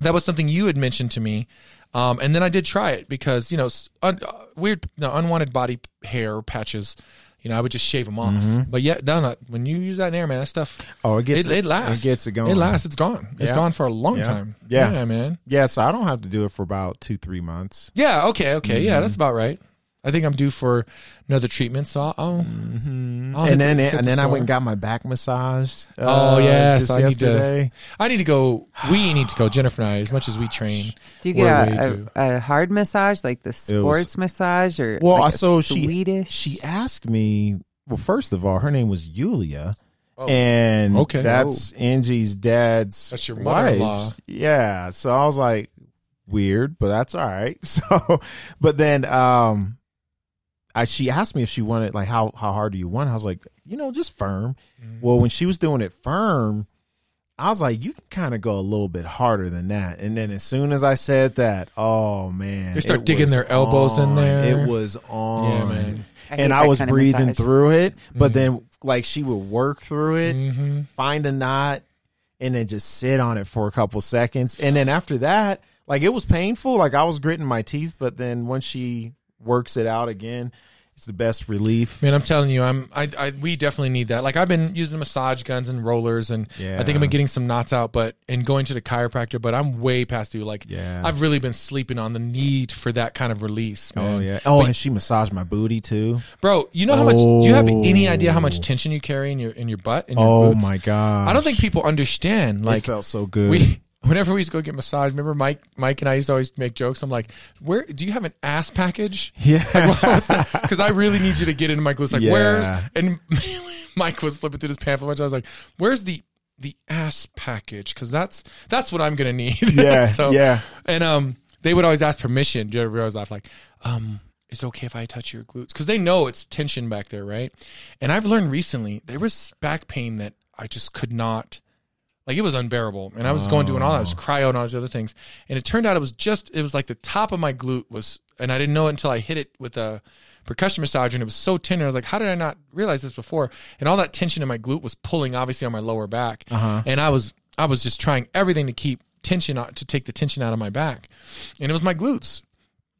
that was something you had mentioned to me. Um, and then I did try it because, you know, un, uh, weird, no, unwanted body hair patches, you know, I would just shave them off. But yeah, no, no, when you use that in air, man, that stuff, Oh, it gets it, it lasts. It gets it going. It lasts. It's gone. It's Yeah. gone for a long Yeah. time. Yeah. man. Yeah, so I don't have to do it for about two, three months. Yeah. Okay. Okay. Mm-hmm. Yeah, that's about right. I think I'm due for another treatment, so I'll. I'll I'll Mm-hmm. and then hit and the then I went and got my back massaged. Uh, Oh, yes, just I need to- yesterday. I need to go. We need to go, Jennifer and I, as much as we train. Do you get a, a, a hard massage like the sports massage or Well, like so she Swedish? she asked me. Well, first of all, her name was Julia. Oh. and Okay. that's Angie's dad's That's your wife. mother-in-law. Yeah, so I was like, weird, but that's all right. So, but then um, I she asked me if she wanted like how how hard do you want? I was like, you know, just firm. Mm-hmm. Well, when she was doing it firm. I was like, you can kind of go a little bit harder than that. And then as soon as I said that, oh man, They start digging their elbows in there. It was on. Yeah, man. I and I was breathing through it, but then like she would work through it, Mm-hmm. find a knot, and then just sit on it for a couple seconds. And then after that, like it was painful. Like I was gritting my teeth, but then once she works it out again, it's the best relief. Man, I'm telling you, I'm. I, I. We definitely need that. Like I've been using massage guns and rollers, and Yeah. I think I've been getting some knots out, but and going to the chiropractor. But I'm way past due. Like, Yeah. I've really been sleeping on the need for that kind of release. Oh, man. Oh yeah. Oh, and she massaged my booty too. bro. You know how much? Do you have any idea how Oh. much tension you carry in your in your butt? In your Oh boots? my god. I don't think people understand. it Like felt so good. we. Whenever we used to go get massage, remember Mike? Mike and I used to always make jokes. I'm like, "Where do you have an ass package?" yeah. Because I really need you to get into my glutes. Like, Yeah. where's and Mike was flipping through this pamphlet. I was like, "Where's the the ass package?" Because that's that's what I'm gonna need. Yeah, so, yeah. And um, they would always ask permission. Do you ever always laugh like, um, is it okay if I touch your glutes? Because they know it's tension back there, right? And I've learned recently there was back pain that I just could not. Like it was unbearable, and I was going doing all that, I was oh. cryo and all these other things, and it turned out it was just it was like the top of my glute was, and I didn't know it until I hit it with a percussion massager, and it was so tender. I was like, how did I not realize this before? And all that tension in my glute was pulling obviously on my lower back, uh-huh. and I was I was just trying everything to keep tension to take the tension out of my back, and it was my glutes.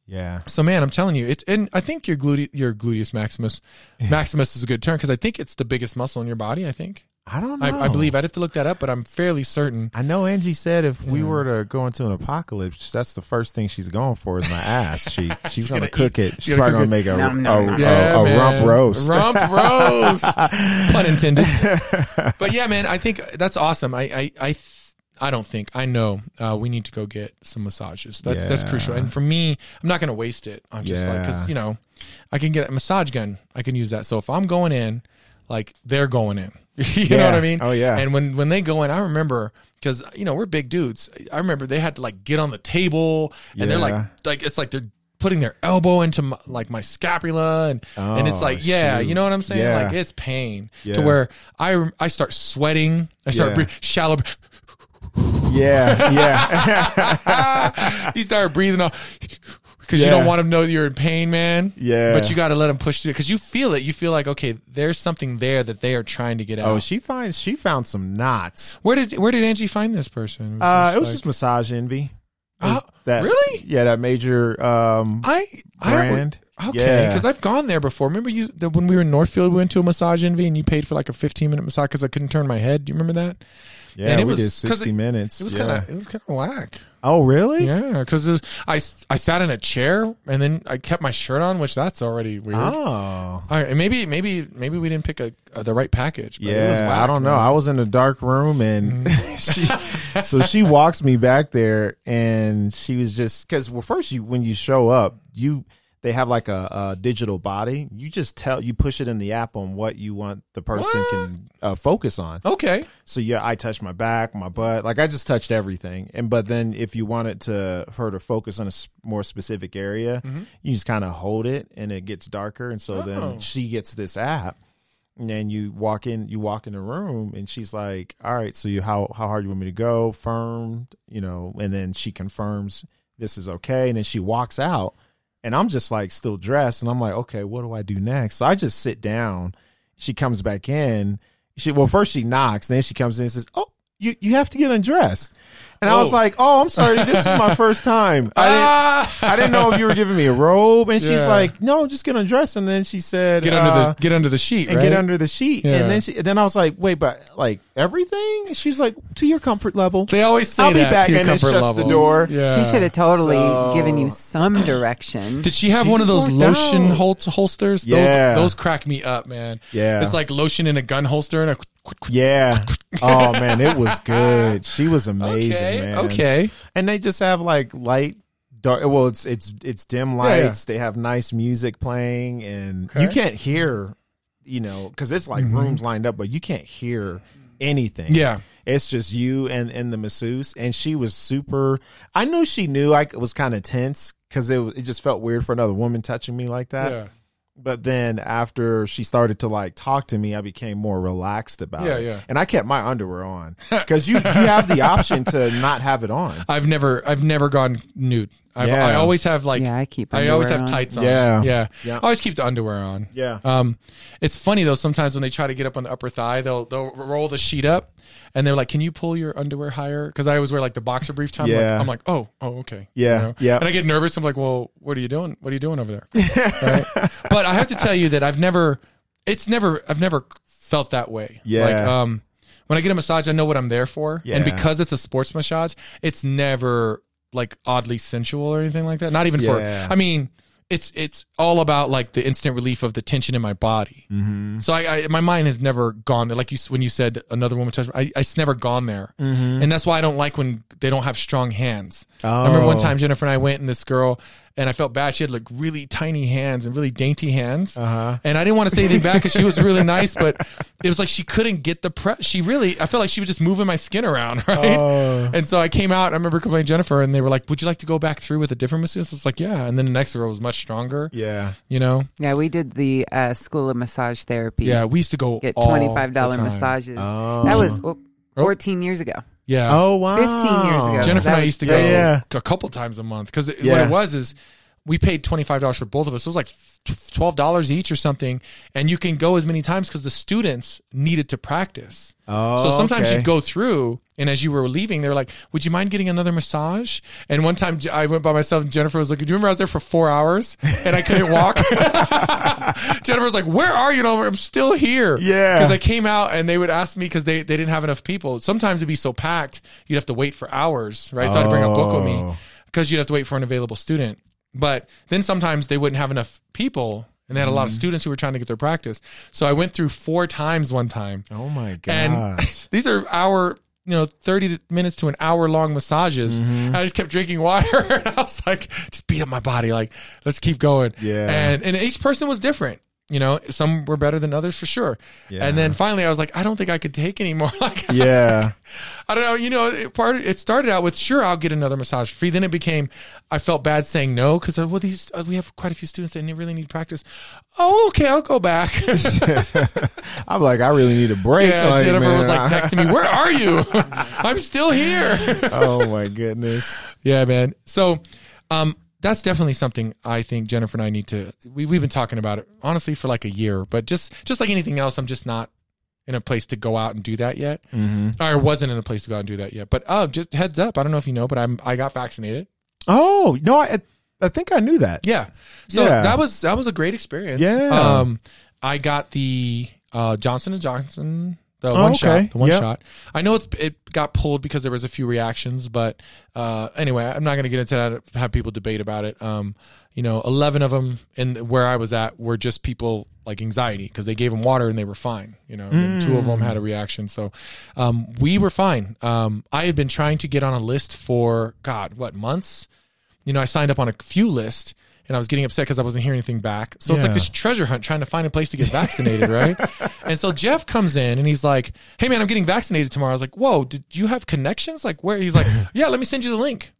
yeah. So man, I'm telling you, it's and I think your glute your gluteus maximus maximus is a good term because I think it's the biggest muscle in your body. I think I don't know. I, I believe I'd have to look that up, but I'm fairly certain. I know Angie said if we were to go into an apocalypse, that's the first thing she's going for is my ass. She she's, gonna, gonna cook eat- it. she's She's gonna probably gonna make a Nom, nom, a, nom. a, a rump roast. Rump roast. Pun intended. But yeah, man, I think that's awesome. I I I, th- I don't think I know. Uh, we need to go get some massages. That's that's crucial. And for me, I'm not gonna waste it on just like because you know, I can get a massage gun. I can use that. So if I'm going in, like they're going in. you know what I mean? Oh, yeah. And when when they go in, I remember because you know we're big dudes. I remember they had to like get on the table and they're like like it's like they're putting their elbow into my, like my scapula and and it's Oh, like yeah shoot. you know what i'm saying Yeah. like it's pain to where i i start sweating i start Yeah. breathing shallow Yeah, yeah. you start breathing out because you don't want them to know you're in pain man Yeah. but you got to let them push through because you feel it you feel like okay there's something there that they are trying to get out oh, she finds she found some knots. where did where did angie find this person Uh, it was like- just massage envy. It was Oh, that really? Yeah, that major um I, I brand. Okay, Yeah. because I've gone there before. Remember you when we were in Northfield, we went to a massage envy, and you paid for like a fifteen minute massage because I couldn't turn my head. Do you remember that? Yeah, and it we was- did sixty it- minutes. It was yeah. kind of it was kind of whack. Oh, really? Yeah, because I I sat in a chair and then I kept my shirt on, which that's already weird. Oh. All right, maybe maybe maybe we didn't pick a, a the right package. But it was Yeah, whack, I don't know. man. I was in a dark room and mm-hmm. she, so she walks me back there and she was just because well, first you when you show up, you they have like a, a digital body. You just tell you push it in the app on what you want the person What? can uh, focus on. Okay, So yeah, I touched my back, my butt, like I just touched everything. And but then if you wanted to her to focus on a more specific area, you just kind of hold it and it gets darker. And so Oh. then she gets this app, and then you walk in, you walk in the room, and she's like, "All right, so you how how hard you want me to go? Firm, you know?" And then she confirms this is okay, and then she walks out, and I'm just like still dressed, and I'm like, "Okay, what do I do next?" So I just sit down. She comes back in. She well first she knocks, then she comes in and says, "Oh, you you have to get undressed," And I was like, "Oh, I'm sorry. This is my first time. I didn't! I didn't know if you were giving me a robe." And she's Yeah. like, "No, just get undressed." And then she said, Get under uh, the get under the sheet, and right? get under the sheet." Yeah. And then she, then I was like, "Wait, but like everything?" And she's like, "To your comfort level." They always say I'll be back, to your and then comfort shuts level. the door. Yeah. She should have totally So- given you some direction. Did she have She one of those lotion hol- holsters? Yeah. Those, those crack me up, man. Yeah. It's like lotion in a gun holster and a. Yeah. Oh man, it was good. She was amazing, Okay. man. Okay. And they just have like light dark well it's it's it's dim Yeah, yeah. lights. They have nice music playing and you can't hear, you know, cuz it's like rooms lined up but you can't hear anything. Mm-hmm. Yeah. It's just you and and the masseuse and she was super I knew she knew I was kind of tense cuz it was- it just felt weird for another woman touching me like that. Yeah. But then after she started to like talk to me, I became more relaxed about Yeah, it. yeah. And I kept my underwear on because you you have the option to not have it on. I've never I've never gone nude. I've, Yeah. I always have like yeah, I keep. I always have on. tights on. Yeah. Yeah. Yeah. I always keep the underwear on. Yeah. Um, it's funny though. Sometimes when they try to get up on the upper thigh, they'll they'll roll the sheet up, and they're like, "Can you pull your underwear higher?" Because I always wear like the boxer brief time. Yeah. Like, I'm like, "Oh, oh, okay." Yeah, yeah. And I get nervous. I'm like, "Well, what are you doing? What are you doing over there?" right? But I have to tell you that I've never. It's never. I've never felt that way. Yeah. Like, um, when I get a massage, I know what I'm there for, yeah. and because it's a sports massage, it's never like oddly sensual or anything like that. Not even Yeah. for. I mean, it's it's all about like the instant relief of the tension in my body. Mm-hmm. So I, I my mind has never gone there. Like you when you said another woman touched me, I, I it's never gone there, Mm-hmm. and that's why I don't like when they don't have strong hands. I remember one time Jennifer and I went and this girl. And I felt bad. She had like really tiny hands and really dainty hands. Uh-huh. And I didn't want to say anything back because she was really nice, but it was like she couldn't get the press. She really, I felt like she was just moving my skin around, right? Oh. And so I came out. I remember complaining to Jennifer, and they were like, "Would you like to go back through with a different masseuse?" It's like, "Yeah." And then the next girl was much stronger. Yeah. You know? Yeah, we did the uh, school of massage therapy. Yeah, we used to go get all twenty five the dollar time. massages. Oh. That was fourteen years ago. Yeah. Oh wow. 15 years ago. Jennifer and I used to go Yeah, a couple times a month because what it was is we paid twenty five dollars for both of us. It was like twelve dollars each or something, and you can go as many times because the students needed to practice. Oh, so sometimes okay. you'd go through, and as you were leaving, they were like, "Would you mind getting another massage?" And one time I went by myself, and Jennifer was like, "Do you remember I was there for four hours and I couldn't walk?" Jennifer was like, "Where are you?" And I'm, I'm still here. Yeah. because I came out and they would ask me because they, they didn't have enough people. Sometimes it'd be so packed you'd have to wait for hours, right? So I'd bring a book with me Oh. because you'd have to wait for an available student. But then sometimes they wouldn't have enough people and they had a lot of students who were trying to get their practice. So I went through four times one time. Oh my god! And these are hour, you know, 30 minutes to an hour long massages. Mm-hmm. I just kept drinking water and I was like, just beat up my body. Like, let's keep going. Yeah. And, and each person was different. You know, some were better than others for sure. Yeah. And then finally I was like, I don't think I could take anymore. Like, yeah. I don't know. You know, it, part it started out with sure I'll get another massage free. Then it became I felt bad saying no because well these uh, we have quite a few students that really need practice. Oh, okay, I'll go back. I'm like, I really need a break. yeah, Like, Jennifer was like texting me, "Where are you? I'm still here." oh my goodness. yeah, man. So, um, that's definitely something I think Jennifer and I need to. We we've been talking about it honestly for like a year, but just just like anything else, I'm just not in a place to go out and do that yet. Mm-hmm. Or wasn't in a place to go out and do that yet. But uh, just heads up. I don't know if you know, but I'm I got vaccinated. Oh no, I I think I knew that. Yeah. So Yeah. that was that was a great experience. Yeah. Um I got the uh Johnson and Johnson the Oh, one okay. shot, the one Yep. shot. I know it's it got pulled because there was a few reactions, but uh anyway, I'm not going to get into that have people debate about it. Um you know, 11 of them in where I was at were just people like anxiety because they gave them water and they were fine, you know. And two of them had a reaction. So um we were fine. Um I had been trying to get on a list for god, what, months? you know, I signed up on a few list and I was getting upset because I wasn't hearing anything back. So it's like this treasure hunt trying to find a place to get vaccinated, right? And so Jeff comes in and he's like, Hey man, I'm getting vaccinated tomorrow. I was like, Whoa, did you have connections? Like where? He's like, Yeah, let me send you the link.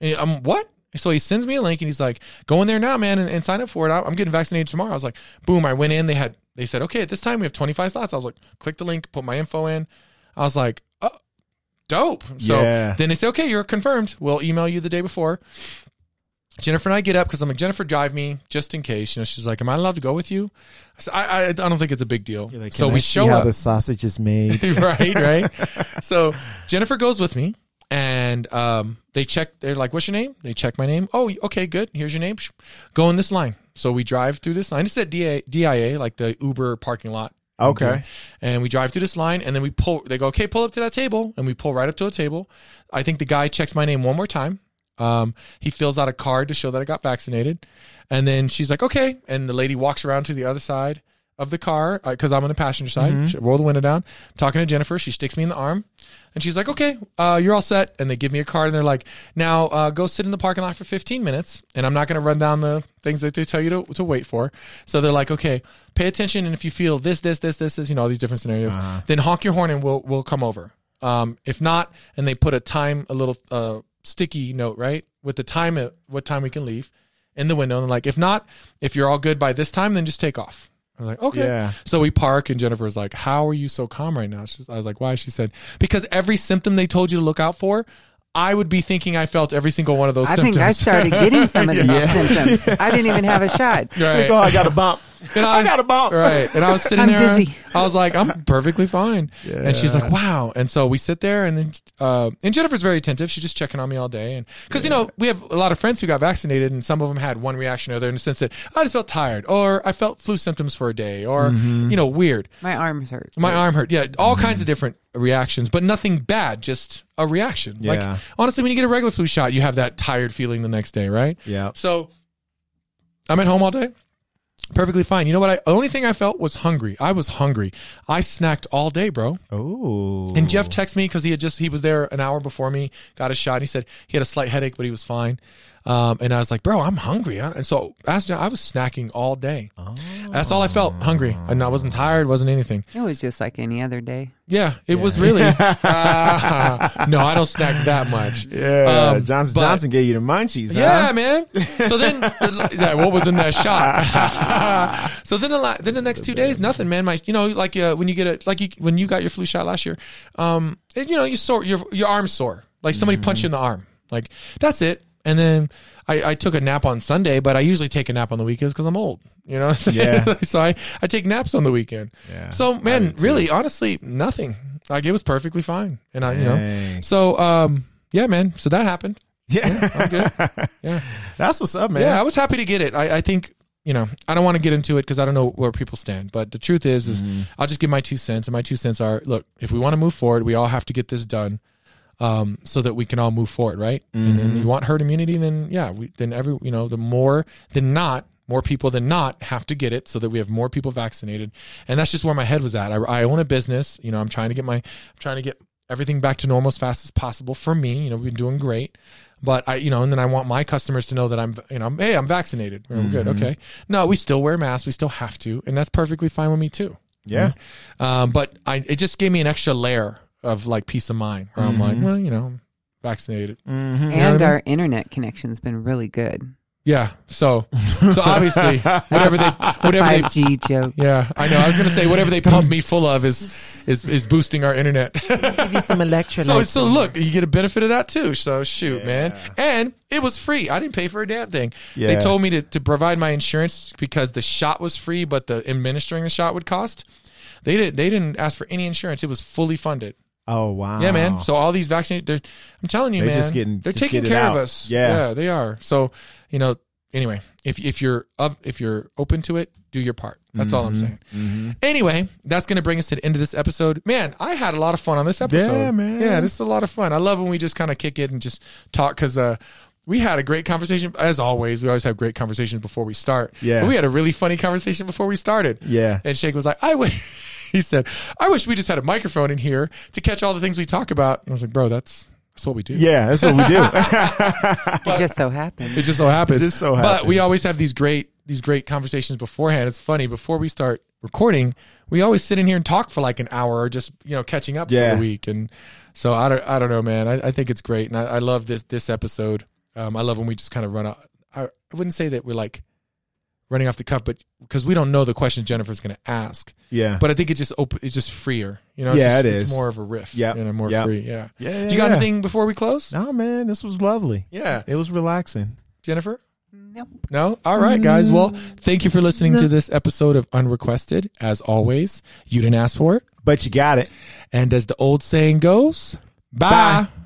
And I'm what? So he sends me a link and he's like, Go in there now, man, and, and sign up for it. I'm getting vaccinated tomorrow. I was like, Boom. I went in. They had, they said, Okay, at this time we have 25 slots. I was like, Click the link, put my info in. I was like, Oh, dope. So Yeah. then they say, Okay, you're confirmed. We'll email you the day before. Jennifer and I get up because I'm like, Jennifer, drive me just in case. You know, she's like, Am I allowed to go with you? I said, I, I, I don't think it's a big deal. Like, so "Can we I see show how up. the sausage is made. right, right. So Jennifer goes with me, and and um, they check. They're like, "What's your name?" They check my name. Oh, okay, good. Here's your name. Go in this line. So we drive through this line. It's at DIA, DIA, like the Uber parking lot. Okay. And we drive through this line, and then we pull. They go, "Okay, pull up to that table," and we pull right up to a table. I think the guy checks my name one more time. Um, he fills out a card to show that I got vaccinated, and then she's like, "Okay," and the lady walks around to the other side of the car because I'm on the passenger side. She- Roll the window down. talking to Jennifer. She sticks me in the arm, and she's like, "Okay, uh, you're all set." And they give me a card, and they're like, "Now uh, go sit in the parking lot for 15 minutes." And I'm not going to run down the things that they tell you to, to wait for. So they're like, "Okay, pay attention, and if you feel this, this, this, this, this, you know, all these different scenarios, then honk your horn, and we'll we'll come over." Um, if not, and they put a time, a little uh, sticky note, right, with the time, at what time we can leave in the window. And like, if not, if you're all good by this time, then just take off. I was like, okay. Yeah. So we park, and Jennifer was like, "How are you so calm right now?" She's, I was like, "Why?" She said, "Because every symptom they told you to look out for, I would be thinking I felt every single one of those I symptoms." think I started getting some of these symptoms. I didn't even have a shot. right. Oh, I got a bump. And I got a bump. Right. And I was sitting I'm there. dizzy. I was like, I'm perfectly fine. And she's like, wow. And so we sit there and then, uh, and Jennifer's very attentive. She's just checking on me all day. And cause, you know, we have a lot of friends who got vaccinated and some of them had one reaction or other in the sense that I just felt tired or I felt flu symptoms for a day or, Mm-hmm. you know, weird. My arms hurt. My arm hurt. Yeah. All kinds of different reactions, but nothing bad, just a reaction. Yeah. Like, honestly, when you get a regular flu shot, you have that tired feeling the next day, right? Yeah. So I'm at home all day. Perfectly fine. You know what? I the only thing I felt was hungry. I was hungry. I snacked all day, bro. Oh. And Jeff texted me because he had just he was there an hour before me, got a shot. And he said he had a slight headache, but he was fine. Um, and I was like, bro, I'm hungry. And so as I was snacking all day. That's all I felt, hungry. And I wasn't tired, wasn't anything. It was just like any other day. Yeah, it was really. Ah, no, I don't snack that much. Yeah. Um, Johnson but- Johnson gave you the munchies, Yeah, huh? man. So then, yeah, what was in that shot? so then, the la- then the next two days, nothing, man. My, you know, like uh, when you get a, like you, when you got your flu shot last year, um, and, you know, you sore your your arm's sore, like somebody punched you in the arm, like that's it. And then I, I took a nap on Sunday, but I usually take a nap on the weekends because I'm old, you know. Yeah. so I I take naps on the weekend. Yeah, So man, too. really, honestly, nothing. Like it was perfectly fine, and I, you know. So um, yeah, man. So that happened. Yeah. I'm good. Yeah. That's what's up, man. Yeah, I was happy to get it. I, I think you know I don't want to get into it because I don't know where people stand. But the truth is, is Mm-hmm. I'll just give my two cents, and my two cents are: look, if we want to move forward, we all have to get this done, um, so that we can all move forward, right? And then Mm-hmm. you want herd immunity, then yeah, we then every you know the more than not. More people than not have to get it so that we have more people vaccinated. And that's just where my head was at. I, I own a business. You know, I'm trying to get my, I'm trying to get everything back to normal as fast as possible for me. You know, we've been doing great. But I, you know, and then I want my customers to know that I'm, you know, hey, I'm vaccinated. I'm good. Okay. No, we still wear masks. We still have to, and that's perfectly fine with me too. Yeah. Um, but I, it just gave me an extra layer of like peace of mind. Where I'm like, well, you know, I'm vaccinated. Mm-hmm. what I And mean? our internet connection's been really good. Yeah. So, so obviously, whatever they, whatever they, 5G joke. yeah, I know. I was gonna say whatever they pump me full of is is is boosting our internet. Give you some electrolytes. So, so look, you get a benefit of that too. So shoot, man. And it was free. I didn't pay for a damn thing. They told me to, to provide my insurance because the shot was free, but the administering the shot would cost. They didn't. They didn't ask for any insurance. It was fully funded. Oh wow. Yeah, man. So all these vaccinated, they're, I'm telling you, They're man, just getting- they're just taking care of us. Yeah. they are. So you know, anyway, if if you're up, if you're open to it, do your part. That's all I'm Mm-hmm. saying. Anyway, that's going to bring us to the end of this episode. Man, I had a lot of fun on this episode. Yeah, man. Yeah, this is a lot of fun. I love when we just kind of kick it and just talk because uh, we had a great conversation. As always, we always have great conversations before we start. Yeah. But we had a really funny conversation before we started. Yeah. And Shank was like, I wish, he said, I wish we just had a microphone in here to catch all the things we talk about. And I was like, bro, that's, that's what we do. Yeah, that's what we do. It just so happened. It just so happens. It just so happens. But we always have these great, these great conversations beforehand. It's funny. Before we start recording, we always sit in here and talk for like an hour or just, you know, catching up Yeah. for the week. And so I don't, I don't know, man. I, I think it's great. And I, I love this, this episode. Um, I love when we just kind of run out. I, I wouldn't say that we're like running off the cuff, but because we don't know the question Jennifer's going to ask. yeah. But I think it's just open. It's just freer. You know. It's Yeah, just, it It's more of a riff. Yeah. And a more Yep. free. Yeah. yeah. Do you got yeah. anything before we close? No, man, this was lovely. Yeah. It was relaxing. Jennifer. Nope. No? All right, guys. Well, thank you for listening to this episode of Unrequested. As always, you didn't ask for it. But you got it. And as the old saying goes, bye. Bye.